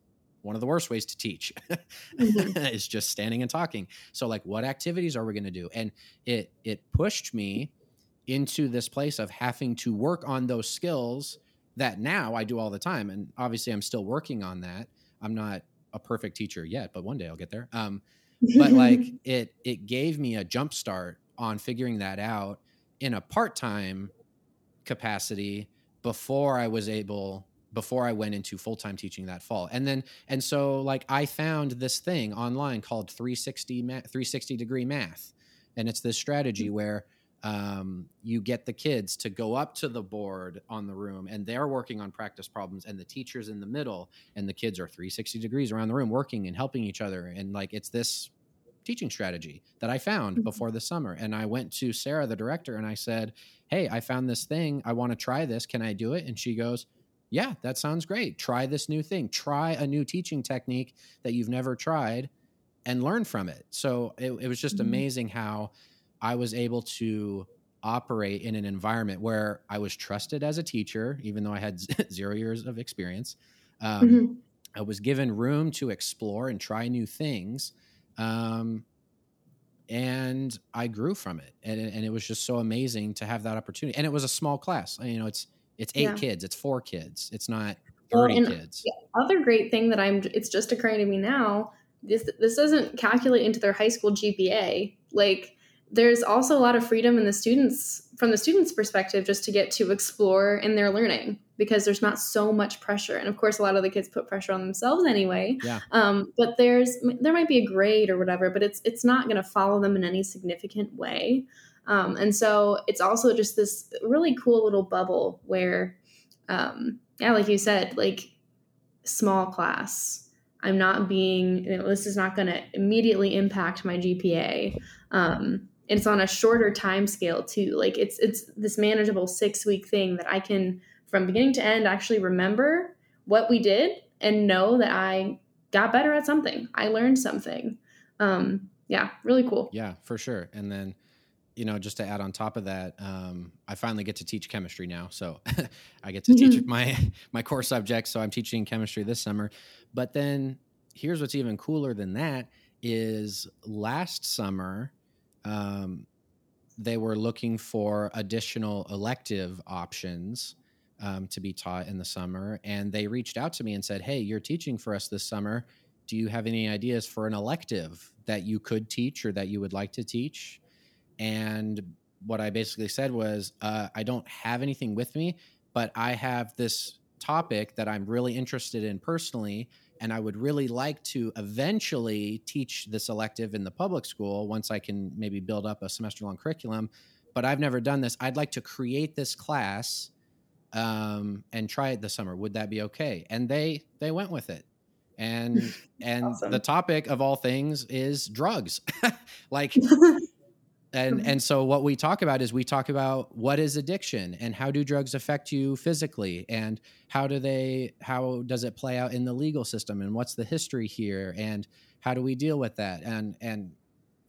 one of the worst ways to teach Mhm. is just standing and talking. So like what activities are we going to do? And it it pushed me into this place of having to work on those skills that now I do all the time. And obviously I'm still working on that. I'm not a perfect teacher yet but one day I'll get there. Um but like it it gave me a jump start on figuring that out in a part-time capacity before I was able before I went into full-time teaching that fall. And then and so like I found this thing online called 360 ma- 360 degree math. And it's this strategy where um, you get the kids to go up to the board on the room and they're working on practice problems and the teacher's in the middle and the kids are 360 degrees around the room working and helping each other and like it's this teaching strategy that I found Mhm. before the summer. And I went to Sarah, the director, and I said, Hey, I found this thing. I want to try this. Can I do it? And she goes, Yeah, that sounds great. Try this new thing. Try a new teaching technique that you've never tried and learn from it. So it, it was just Mhm. amazing how I was able to operate in an environment where I was trusted as a teacher, even though I had zero years of experience. Um, Mhm. I was given room to explore and try new things. Um, and I grew from it. And, it- and it was just so amazing to have that opportunity. And it was a small class. You know, it's, it's eight Yeah. kids, it's four kids, it's not 30 and- kids. other great thing that I'm it's just occurring to me now this this doesn't calculate into their high school GPA like there's also a lot of freedom in the students from the students perspective just to get to explore in their learning because there's not so much pressure and of course a lot of the kids put pressure on themselves anyway Yeah. um, but there's there might be a grade or whatever but it's it's not going to follow them in any significant way um, and so it's also just this really cool little bubble where um, yeah like you said like small class. I'm not being you know, this is not going to immediately impact my gpa um, it's on a shorter time scale too. Like it's it's this manageable six week thing that i can from beginning to end actually remember what we did and know that i got better at something. I learned something. Um, yeah really cool. Yeah, for sure. And then, you know, just to add on top of that, um, I finally get to teach chemistry now. So I get to teach Mhm. my my core subjects. So I'm teaching chemistry this summer. But then here's what's even cooler than that is last summer, um, they were looking for additional elective options um, to be taught in the summer, and they reached out to me and said, "Hey, you're teaching for us this summer." do you have any ideas for an elective that you could teach or that you would like to teach? And what I basically said was, uh, I don't have anything with me, but I have this topic that I'm really interested in personally. And I would really like to eventually teach this elective in the public school once I can maybe build up a semester long curriculum. But I've never done this. I'd like to create this class um, and try it this summer. Would that be okay? And they they went with it and and Awesome. the topic of all things is drugs like and Mhm. and so what we talk about is we talk about what is addiction and how do drugs affect you physically and how do they how does it play out in the legal system and what's the history here and how do we deal with that and and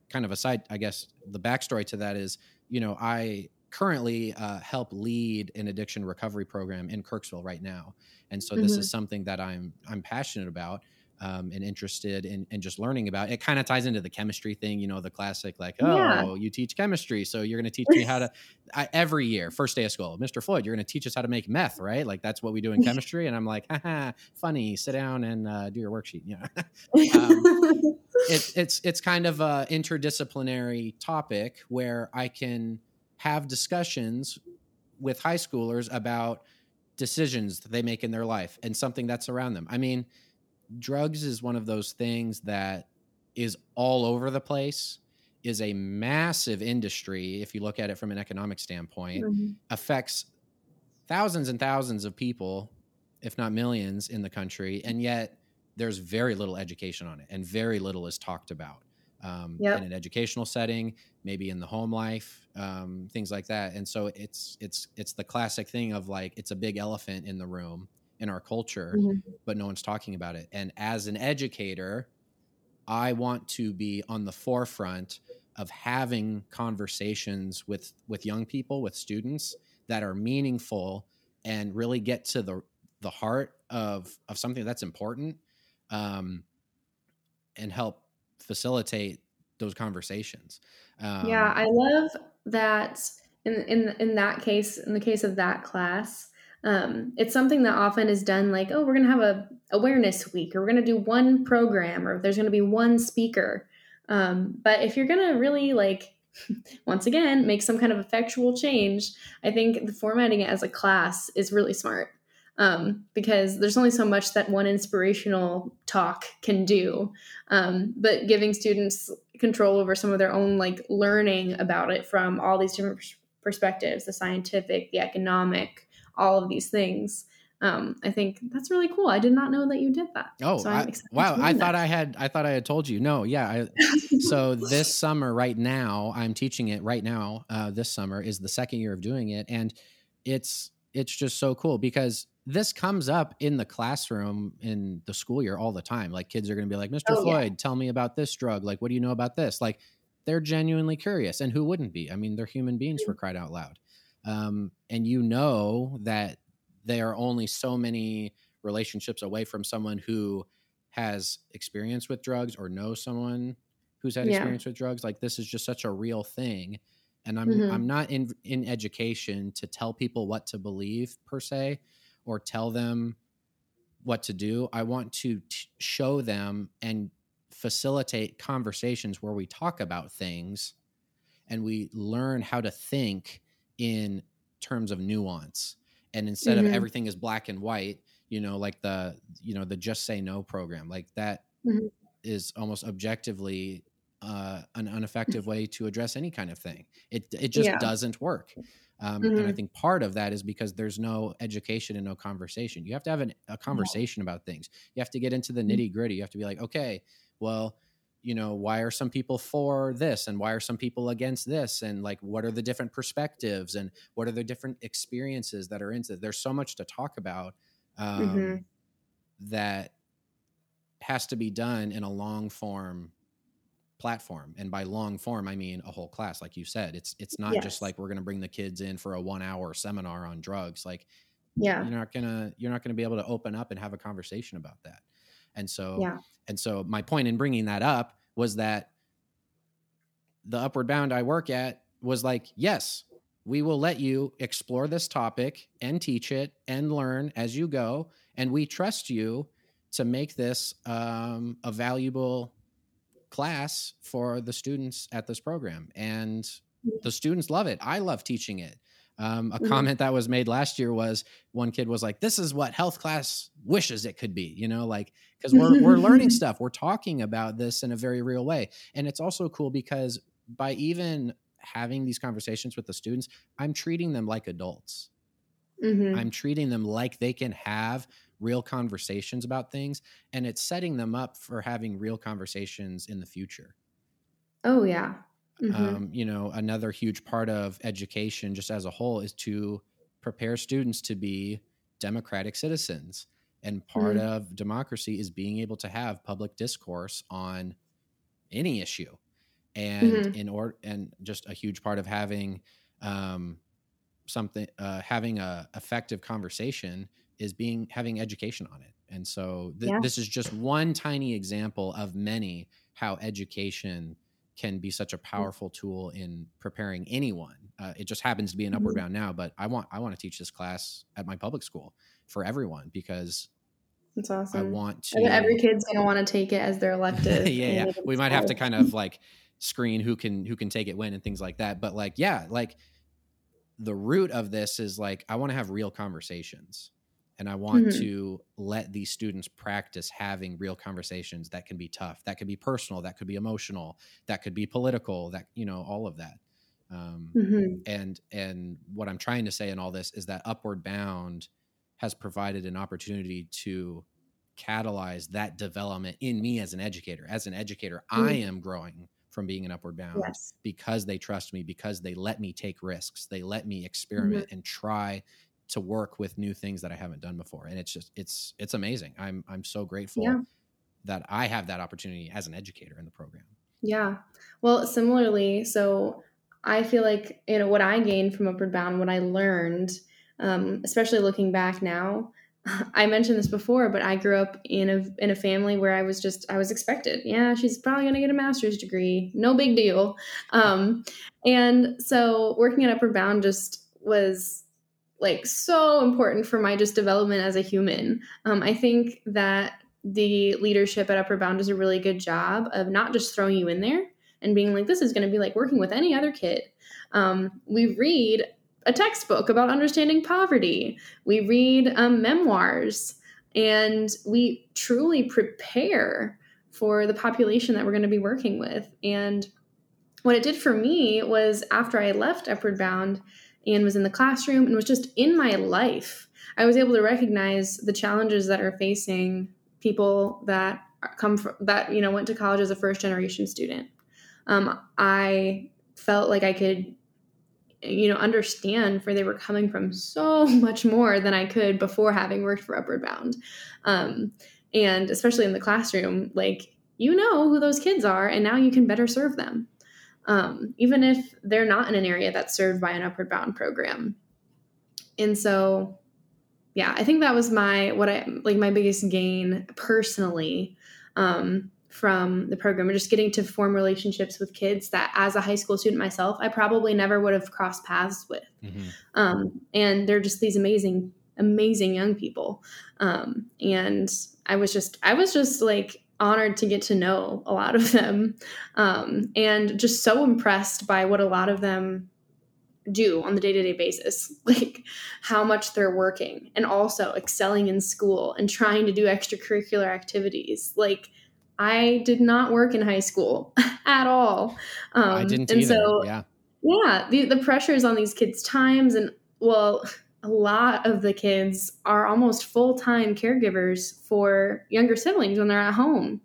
kind of aside i guess the backstory to that is you know i currently uh, help lead an addiction recovery program in kirksville right now and so this Mhm. is something that i'm i'm passionate about um, and interested in, in just learning about it kind of ties into the chemistry thing you know the classic like oh Yeah. you teach chemistry so you're going to teach me how to I, every year first day of school mr floyd you're going to teach us how to make meth right like that's what we do in chemistry and i'm like haha funny sit down and uh, do your worksheet know Um, it's it's it's kind of a interdisciplinary topic where I can have discussions with high schoolers about decisions that they make in their life and something that's around them. I mean, drugs is one of those things that is all over the place, is a massive industry if you look at it from an economic standpoint Mhm. affects thousands and thousands of people, if not millions, in the country, and yet there's very little education on it, and very little is talked about um, Yep. in an educational setting, maybe in the home life, um, things like that. And so it's it's it's the classic thing of like it's a big elephant in the room in our culture, Mhm. but no one's talking about it. And as an educator, I want to be on the forefront of having conversations with with young people, with students that are meaningful and really get to the the heart of of something that's important, um, and help facilitate those conversations. Um, yeah, I love that in in in that case, in the case of that class, um, it's something that often is done like, oh, we're gonna have a awareness week, or we're gonna do one program, or there's gonna be one speaker. Um, but if you're gonna really like, once again, make some kind of effectual change, I think the formatting it as a class is really smart. Um, because there's only so much that one inspirational talk can do um, but giving students control over some of their own like learning about it from all these different perspectives the scientific the economic all of these things um, i think that's really cool i did not know that you did that Oh, So I'm I, wow! I thought that. I had. I thought I had told you. No, yeah. I, so this summer, right now, I'm teaching it. Right now, uh, this summer is the second year of doing it, and it's it's just so cool because this comes up in the classroom in the school year all the time. Like kids are going to be like, "Mr. Oh, yeah. Floyd, tell me about this drug. Like, what do you know about this?" Like, they're genuinely curious and who wouldn't be i mean they're human beings for cried out loud um, and you know that they are only so many relationships away from someone who has experience with drugs or knows someone who's had Yeah. experience with drugs like this is just such a real thing and i'm Mhm. i'm not in in education to tell people what to believe per se or tell them what to do i want to t- show them and facilitate conversations where we talk about things and we learn how to think in terms of nuance and instead Mhm. of everything is black and white you know like the you know the just say no program like that is Mhm. almost objectively uh, an ineffective way to address any kind of thing it it just Yeah. doesn't work um, and i Mhm. think part of that is because there's no education and no conversation you have to have an, a conversation about things you have to get into the Mhm. nitty gritty you have to be like okay well you know why are some people for this and why are some people against this and like what are the different perspectives and what are the different experiences that are into there's so much to talk about um, Mhm. that has to be done in a long form platform and by long form i mean a whole class like you said it's it's not Yes. just like we're going to bring the kids in for a one hour seminar on drugs like Yeah. you're not gonna you're not gonna be able to open up and have a conversation about that and so Yeah. and so my point in bringing that up was that the upward bound i work at was like yes we will let you explore this topic and teach it and learn as you go and we trust you to make this um, a valuable class for the students at this program. And the students love it. I love teaching it um, a Mhm. comment that was made last year was one kid was like this is what health class wishes it could be you know like because we're, we're learning stuff we're talking about this in a very real way and it's also cool because by even having these conversations with the students i'm treating them like adults Mhm. i'm treating them like they can have real conversations about things and it's setting them up for having real conversations in the future Oh yeah. Mhm. um, you know another huge part of education just as a whole is to prepare students to be democratic citizens and part Mhm. of democracy is being able to have public discourse on any issue and Mhm. in order and just a huge part of having um, something uh, having a effective conversation is being having education on it and so th- Yeah. this is just one tiny example of many how education can be such a powerful tool in preparing anyone uh, it just happens to be an upward Mhm. bound now but i want i want to teach this class at my public school for everyone because That's awesome. i want to And Every kid's gonna want to take it as their elective. yeah, yeah. We might have to kind of like screen who can who can take it when and things like that. But like, yeah, like the root of this is like I want to have real conversations. And I want Mhm. to let these students practice having real conversations that can be tough, that could be personal, that could be emotional, that could be political, that you know, all of that. Um, Mhm. and and what i'm trying to say in all this is that upward bound has provided an opportunity to catalyze that development in me as an educator as an educator i am growing from being an upward bound Yes. because they trust me because they let me take risks they let me experiment and try to work with new things that i haven't done before and it's just it's it's amazing i'm i'm so grateful Yeah. that i have that opportunity as an educator in the program Yeah. Well, similarly, so I feel like you know what I gained from Upward Bound, what I learned, um, especially looking back now. I mentioned this before, but I grew up in a in a family where I was just I was expected. Yeah, she's probably going to get a master's degree. No big deal. Um, and so working at Upward Bound just was like so important for my just development as a human. Um, I think that the leadership at Upward Bound does a really good job of not just throwing you in there and being like, this is going to be like working with any other kid. Um, we read a textbook about understanding poverty, we read um, memoirs, and we truly prepare for the population that we're going to be working with. And what it did for me was after I left Upward Bound and was in the classroom and was just in my life, I was able to recognize the challenges that are facing people that come from that you know went to college as a first generation student. Um, I felt like I could you know understand where they were coming from so much more than I could before having worked for Upward Bound, um, and especially in the classroom, like you know who those kids are, and now you can better serve them. Um, even if they're not in an area that's served by an upward bound program. And so, yeah, I think that was my what I like my biggest gain personally um, from the program, just getting to form relationships with kids that, as a high school student myself, I probably never would have crossed paths with. Mhm. Um, and they're just these amazing, amazing young people. Um, and I was just, I was just like honored to get to know a lot of them, um, and just so impressed by what a lot of them do on the day-to-day basis like how much they're working and also excelling in school and trying to do extracurricular activities like i did not work in high school at all um, I didn't and either. so yeah. yeah the, the pressures on these kids times and well a lot of the kids are almost full-time caregivers for younger siblings when they're at home.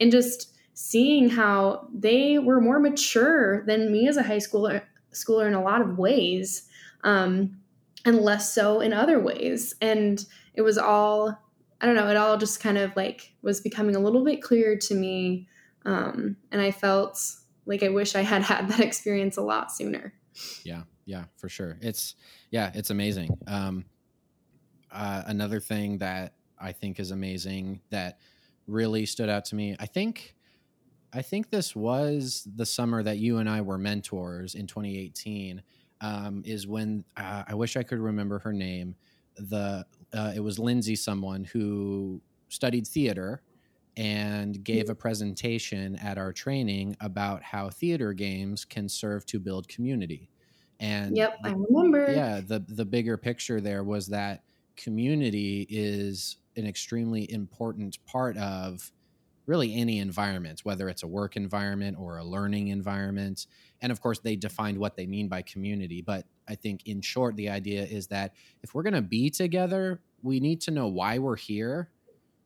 And just seeing how they were more mature than me as a high schooler schooler in a lot of ways um, and less so in other ways. And it was all i don't know it all just kind of like was becoming a little bit clearer to me um, and i felt like i wish i had had that experience a lot sooner. Yeah, yeah, for sure. It's yeah, it's amazing. Um, uh, another thing that I think is amazing that really stood out to me. I think, I think this was the summer that you and I were mentors in 2018. Um, is when uh, I wish I could remember her name. The uh, it was Lindsay, someone who studied theater and gave a presentation at our training about how theater games can serve to build community. And yep the- i remember. yeah the the bigger picture there was that community is an extremely important part of really any environment whether it's a work environment or a learning environment. And of course they defined what they mean by community but i think in short the idea is that if we're going to be together we need to know why we're here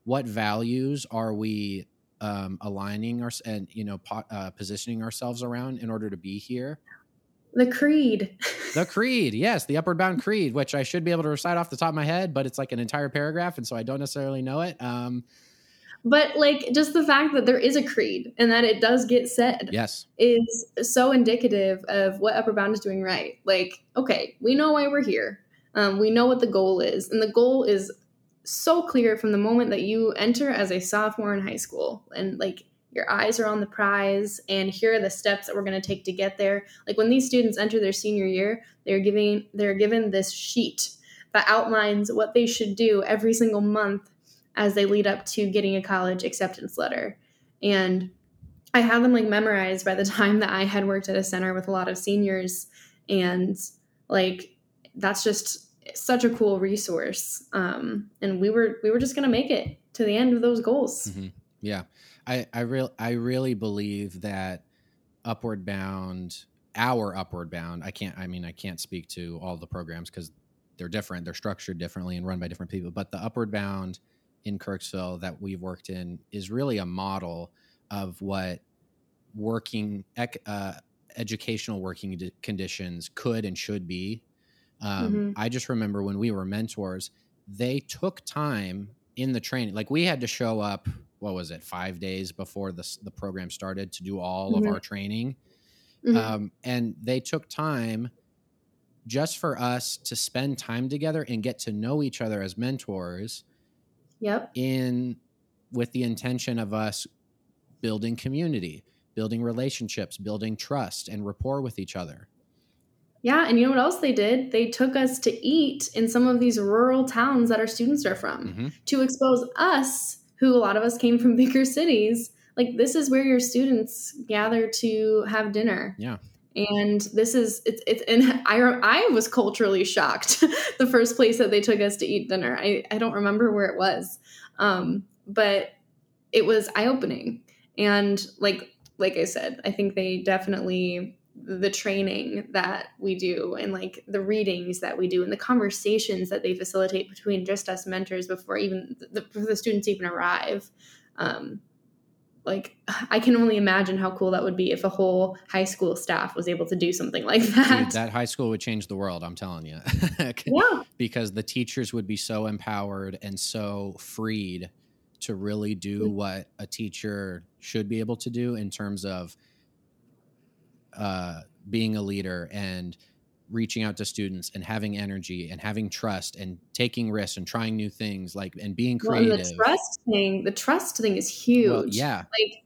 what values are we um, aligning our and you know po- uh, positioning ourselves around in order to be here the creed. The creed, yes, the upward bound creed, which I should be able to recite off the top of my head, but it's like an entire paragraph, and so I don't necessarily know it. Um, but like just the fact that there is a creed and that it does get said yes, is so indicative of what upward bound is doing right. Like okay we know why we're here. Um, we know what the goal is and the goal is so clear from the moment that you enter as a sophomore in high school and like your eyes are on the prize and here are the steps that we're going to take to get there. Like when these students enter their senior year they're giving they're given this sheet that outlines what they should do every single month as they lead up to getting a college acceptance letter. And i had them like memorized by the time that i had worked at a center with a lot of seniors and like that's just such a cool resource um, and we were we were just going to make it to the end of those goals. Mhm. yeah, I I real I really believe that upward bound, our upward bound. I can't. I mean, I can't speak to all the programs because they're different. They're structured differently and run by different people. But the upward bound in Kirksville that we've worked in is really a model of what working uh, educational working conditions could and should be. Um, Mhm. I just remember when we were mentors, they took time in the training. Like we had to show up. What was it? Five days before the the program started to do all Mhm. of our training, Mhm. um, and they took time just for us to spend time together and get to know each other as mentors yep in with the intention of us building community building relationships building trust and rapport with each other yeah and you know what else they did they took us to eat in some of these rural towns that our students are from Mhm. to expose us who a lot of us came from bigger cities. Like this is where your students gather to have dinner. Yeah. and this is it's it's and i i was culturally shocked the first place that they took us to eat dinner. I i don't remember where it was. Um but it was eye-opening. And like like i said i think they definitely the training that we do and like the readings that we do and the conversations that they facilitate between just us mentors before even the, before the students even arrive. Um, like i can only imagine how cool that would be if a whole high school staff was able to do something like that, Dude, that. high school would change the world i'm telling you yeah. Because the teachers would be so empowered and so freed to really do what a teacher should be able to do in terms of uh, being a leader and reaching out to students and having energy and having trust and taking risks and trying new things like and being Well, and creative. the trust thing, the trust thing is huge. Well, yeah. Like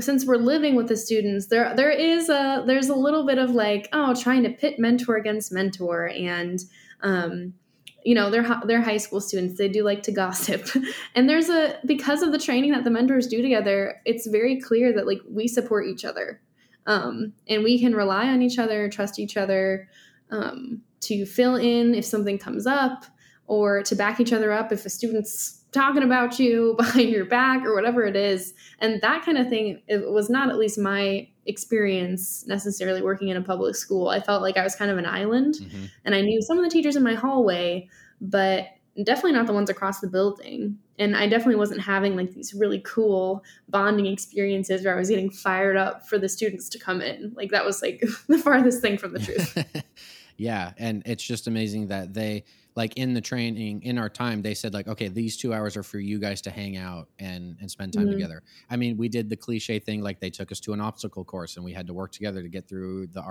since we're living with the students, there there is a there's a little bit of like oh trying to pit mentor against mentor and um you know they're they're high school students. They do like to gossip. And there's a because of the training that the mentors do together it's very clear that like we support each other um, and we can rely on each other trust each other um, to fill in if something comes up or to back each other up if a student's talking about you behind your back or whatever it is and that kind of thing it was not at least my experience necessarily working in a public school i felt like i was kind of an island Mhm. and I knew some of the teachers in my hallway, but definitely not the ones across the building. And I definitely wasn't having like these really cool bonding experiences where I was getting fired up for the students to come in. Like that was like the farthest thing from the truth. yeah and it's just amazing that they like in the training in our time they said like okay these two hours are for you guys to hang out and and spend time Mhm. together i mean we did the cliche thing like they took us to an obstacle course and we had to work together to get through the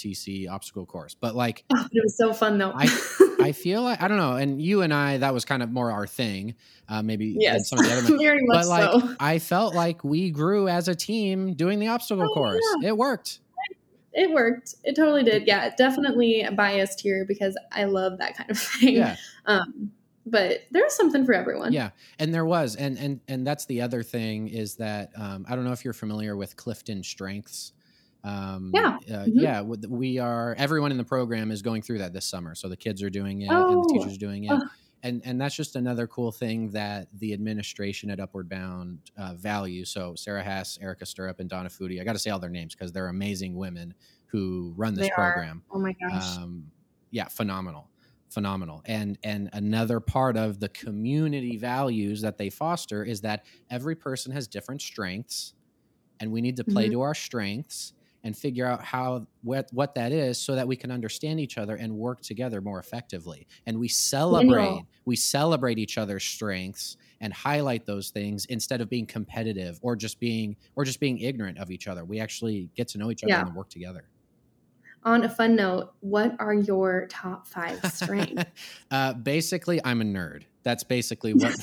rotc obstacle course but like Oh, it was so fun though. i feel like i don't know and you and i that was kind of more our thing uh maybe yes, some of the other very much but like so. i felt like we grew as a team doing the obstacle Oh, course it worked It worked. It totally did. Yeah, definitely biased here because I love that kind of thing. yeah Um, but there's something for everyone. Yeah, and there was, and and and that's the other thing is that um, I don't know if you're familiar with Clifton Strengths. Um, Yeah. uh, Mhm. yeah. We are. Everyone in the program is going through that this summer. So the kids are doing it, and the Oh. teachers are doing it, Oh. and and that's just another cool thing that the administration at Upward Bound uh, values. So Sarah Hass, Erica Stirrup, and Donna Foodie. I got to say all their names because they're amazing women who run this They are. program Oh my gosh. um, yeah phenomenal phenomenal and and another part of the community values that they foster is that every person has different strengths and we need to play Mhm. to our strengths and figure out how what what that is so that we can understand each other and work together more effectively and we celebrate we celebrate each other's strengths and highlight those things instead of being competitive or just being or just being ignorant of each other we actually get to know each other Yeah. and work together On a fun note, what are your top five strengths? uh, basically, I'm a nerd. That's basically what.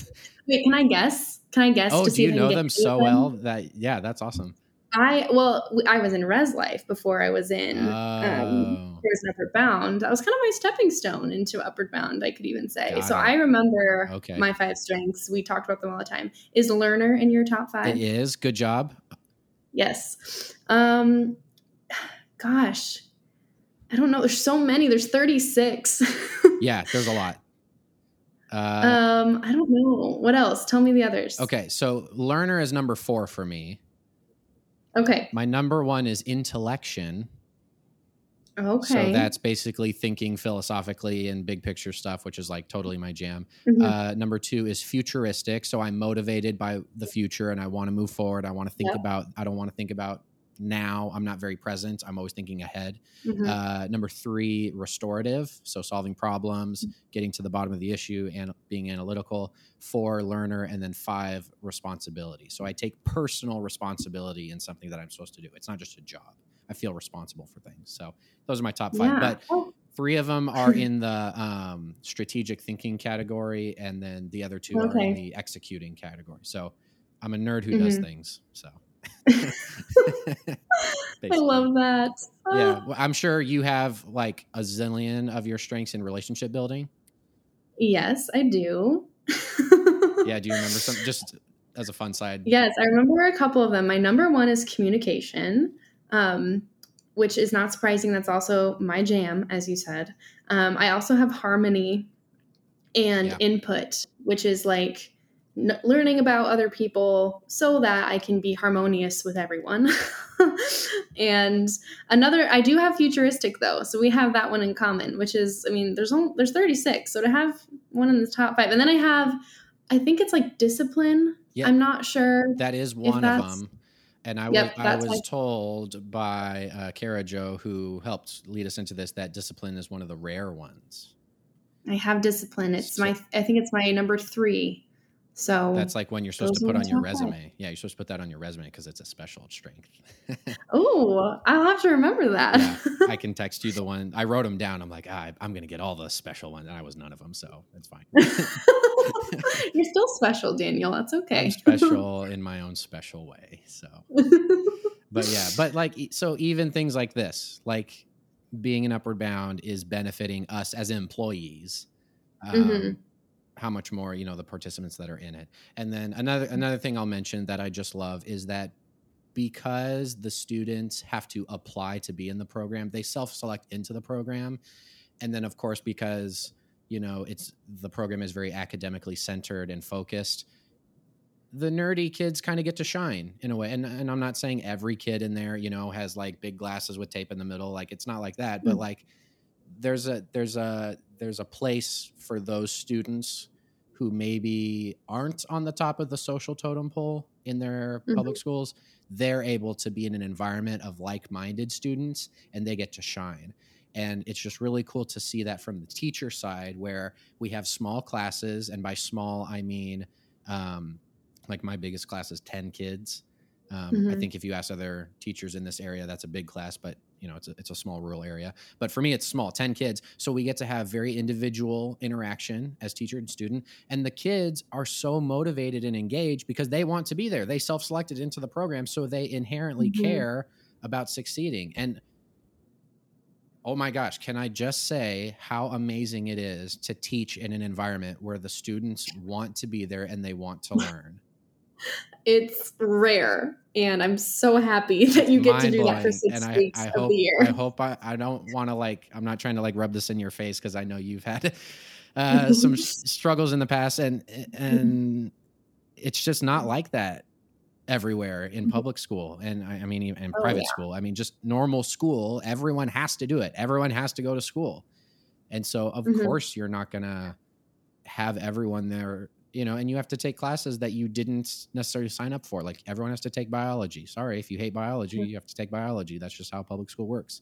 Wait, can I guess? Can I guess? oh, to do see you if I can know them so them? well? That yeah, that's awesome. I well, I was in Res Life before I was in um, Oh, There's an Upward Bound. That was kind of my stepping stone into Upward Bound. I could even say. Got so it. I remember Okay. my five strengths. We talked about them all the time. Is learner in your top five? it is. Good job. Yes. Um, gosh, I don't know. There's so many. There's 36. Yeah, there's a lot. Uh, um, I don't know. What else? Tell me the others. okay, so learner is number four for me. Okay. My number one is intellection. Okay. So that's basically thinking philosophically and big picture stuff, which is like totally my jam. Mhm. Uh, number two is futuristic. So I'm motivated by the future and I want to move forward. I want to think Yep. about, I don't want to think about now. I'm not very present. I'm always thinking ahead. Mhm. Uh, number three, restorative. So solving problems, Mm. getting to the bottom of the issue and being analytical. Four, learner. And then five, responsibility. So I take personal responsibility in something that I'm supposed to do. It's not just a job. I feel responsible for things. So those are my top five. yeah. But three of them are in the um, strategic thinking category, and then the other two are in the executing category. So I'm a nerd who does Mhm. things. So I love that. Yeah, Ah. well, I'm sure you have like a zillion of your strengths in relationship building. Yes, I do. Yeah, do you remember some? Just as a fun side. Yes, I remember a couple of them. My number one is communication, um, which is not surprising. That's also my jam, as you said. Um, I also have harmony and Yeah. input, which is like n- learning about other people so that I can be harmonious with everyone. and another, I do have futuristic though, so we have that one in common, which is, I mean, there's only, there's 36, so to have one in the top five, and then I have, I think it's like discipline. Yeah. I'm not sure. That is one of them. And I Yep, was, I was told by uh, Kara Joe, who helped lead us into this, that discipline is one of the rare ones. I have discipline. It's So- my I think it's my number three. So That's like when you're supposed to put on your resume. Yeah, you're supposed to put that on your resume because it's a special strength. oh, I'll have to remember that. Yeah, I can text you the one I wrote them down. I'm like, ah, I'm gonna get all the special ones, and I was none of them, so it's fine. You're still special, Daniel. That's okay. I'm special in my own special way. So, but yeah, but like, so even things like this, like being an upward bound, is benefiting us as employees. Um, Mhm. How much more, you know, the participants that are in it. And then another another thing I'll mention that I just love is that because the students have to apply to be in the program, they self-select into the program. And then of course, because you know, it's the program is very academically centered and focused, the nerdy kids kind of get to shine in a way. And and I'm not saying every kid in there, you know, has like big glasses with tape in the middle. Like it's not like that, but Mm. like there's a there's a there's a place for those students who maybe aren't on the top of the social totem pole in their public schools they're able to be in an environment of like-minded students and they get to shine. And it's just really cool to see that from the teacher side where we have small classes and by small i mean um, like my biggest class is 10 kids. Um, i Mhm. think if you ask other teachers in this area that's a big class but you know it's a, it's a small rural area. But for me it's small 10 kids. So we get to have very individual interaction as teacher and student. And the kids are so motivated and engaged because they want to be there. They self-selected into the program so they inherently Mhm. care about succeeding. And oh my gosh can i just say how amazing it is to teach in an environment where the students want to be there and they want to learn It's rare, and I'm so happy that you get to do that for six and I, weeks I of hope, the year. I hope I, I don't want to like I'm not trying to like rub this in your face because I know you've had uh, some struggles in the past and and it's just not like that everywhere in Mhm. public school and I, I mean even in Oh, private yeah. school. I mean just normal school. Everyone has to do it. Everyone has to go to school, and so of Mhm. course you're not gonna have everyone there you know and you have to take classes that you didn't necessarily sign up for. Like everyone has to take biology. Sorry if you hate biology you have to take biology. That's just how public school works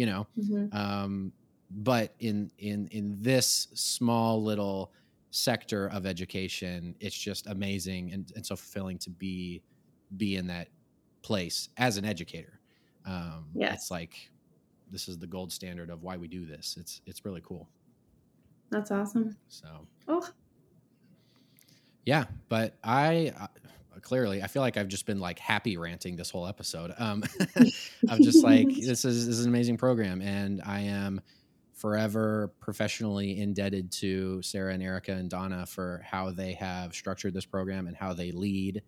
you know? Mhm. um, but in in in this small little sector of education it's just amazing and, and so fulfilling to be be in that place as an educator. Um Yes. it's like this is the gold standard of why we do this. It's it's really cool. That's awesome. so. Oh, yeah but i uh, clearly i feel like i've just been like happy ranting this whole episode um i'm just like this is this is an amazing program and i am forever professionally indebted to sarah and erica and donna for how they have structured this program and how they lead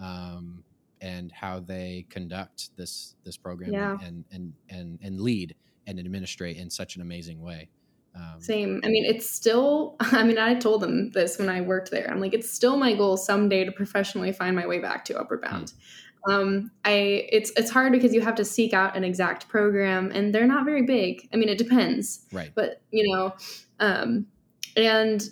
um, and how they conduct this this program Yeah. and, and and and lead and administrate in such an amazing way um, Same. I mean, it's still, I mean, I told them this when I worked there. I'm like, it's still my goal someday to professionally find my way back to Upward Bound. Um, I, it's, it's hard because you have to seek out an exact program and they're not very big. I mean, it depends, right but you know, um, and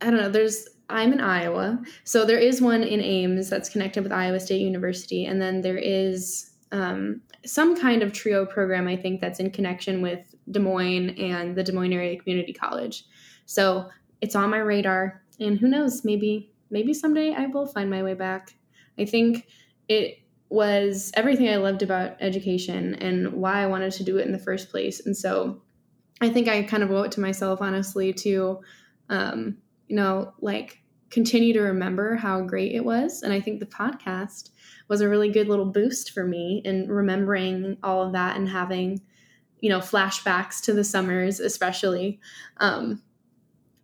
I don't know, there's, I'm in Iowa. So there is one in Ames that's connected with Iowa State University. And then there is, um, some kind of trio program, I think, that's in connection with Des Moines and the Des Moines Area Community College. So it's on my radar, and who knows, maybe maybe someday I will find my way back. I think it was everything I loved about education and why I wanted to do it in the first place. And so I think I kind of owe it to myself, honestly, to um, you know, like continue to remember how great it was. And I think the podcast was a really good little boost for me in remembering all of that and having, you know, flashbacks to the summers, especially. Um,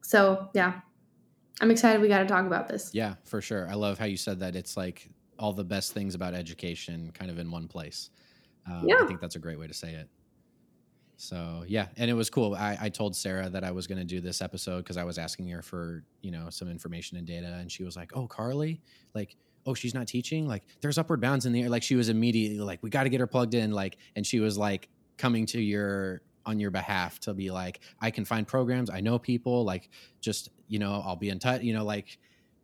so yeah, I'm excited we got to talk about this. Yeah, for sure. I love how you said that. It's like all the best things about education kind of in one place. Um, I think that's a great way to say it. So yeah, and it was cool. I, I told Sarah that I was going to do this episode because I was asking her for you know some information and data, and she was like, "Oh, Carly, like, oh, she's not teaching. Like, there's upward bounds in the air. Like, she was immediately like, we got to get her plugged in. Like, and she was like coming to your on your behalf to be like, I can find programs. I know people. Like, just you know, I'll be in touch. You know, like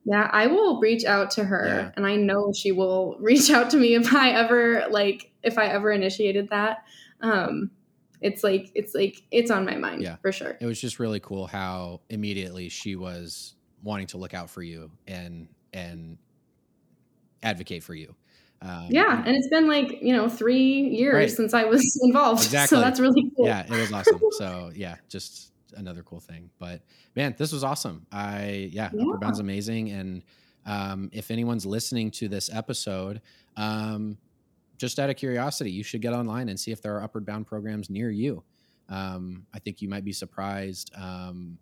Yeah, I will reach out to her Yeah. and I know she will reach out to me if I ever like if I ever initiated that. Um it's like it's like it's on my mind Yeah. for sure. it was just really cool how immediately she was wanting to look out for you and and advocate for you. Um, Yeah, and it's been like you know three years Right. since I was involved, Exactly. so that's really cool. yeah, it was awesome. So yeah, just another cool thing. But man, this was awesome. I yeah, Yeah. Upward Bound's amazing. And um, if anyone's listening to this episode, um, just out of curiosity, you should get online and see if there are Upward Bound programs near you. Um, I think you might be surprised um,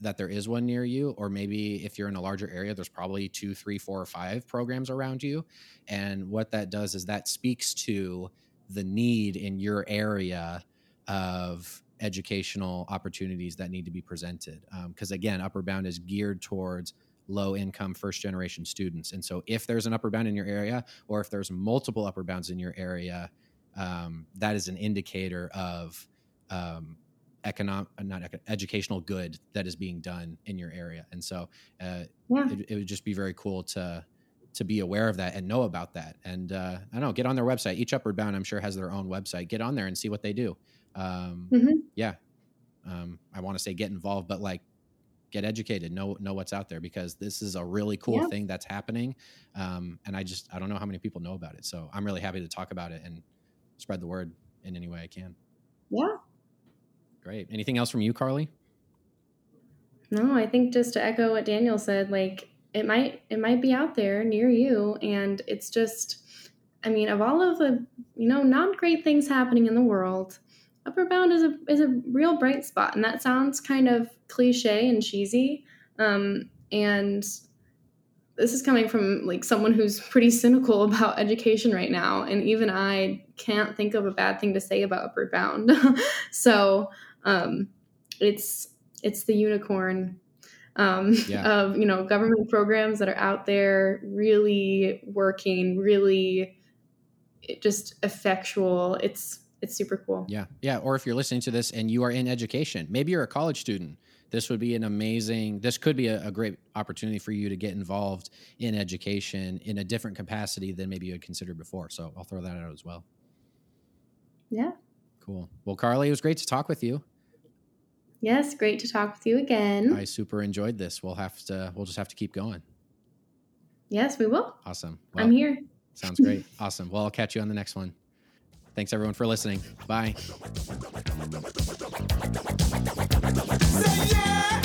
that there is one near you, or maybe if you're in a larger area, there's probably two, three, four, or five programs around you. And what that does is that speaks to the need in your area of educational opportunities that need to be presented. Because again, Upward Bound is geared towards low income first generation students. And so if there's an Upward Bound in your area, or if there's multiple Upward Bounds in your area, um, that is an indicator of um, economic, not eco- educational good that is being done in your area. And so uh, Yeah. it, it would just be very cool to to be aware of that and know about that. And uh, I don't know, get on their website. Each Upward Bound, I'm sure, has their own website. Get on there and see what they do. Um, Mhm. Yeah, um, I want to say get involved, but like get educated, know know what's out there because this is a really cool Yeah. thing that's happening. Um, and I just I don't know how many people know about it. So I'm really happy to talk about it and spread the word in any way I can. Yeah. Great. Anything else from you, Carly? No, I think just to echo what Daniel said, like it might it might be out there near you, and it's just, I mean, of all of the you know not great things happening in the world, Upward Bound is a is a real bright spot, and that sounds kind of cliche and cheesy, um, and this is coming from like someone who's pretty cynical about education right now, and even I can't think of a bad thing to say about Upward Bound, so um, it's it's the unicorn um, Yeah. of you know government programs that are out there really working really just effectual it's it's super cool Yeah. Yeah. Or if you're listening to this and you are in education, maybe you're a college student, this would be an amazing, this could be a, a great opportunity for you to get involved in education in a different capacity than maybe you had considered before. So I'll throw that out as well. yeah Cool. Well, Carly, it was great to talk with you. Yes great to talk with you again I super enjoyed this. We'll have to, we'll just have to keep going. yes we will Awesome. i'm here Sounds great. awesome. Well, I'll catch you on the next one. Thanks everyone for listening. Bye. Say yeah.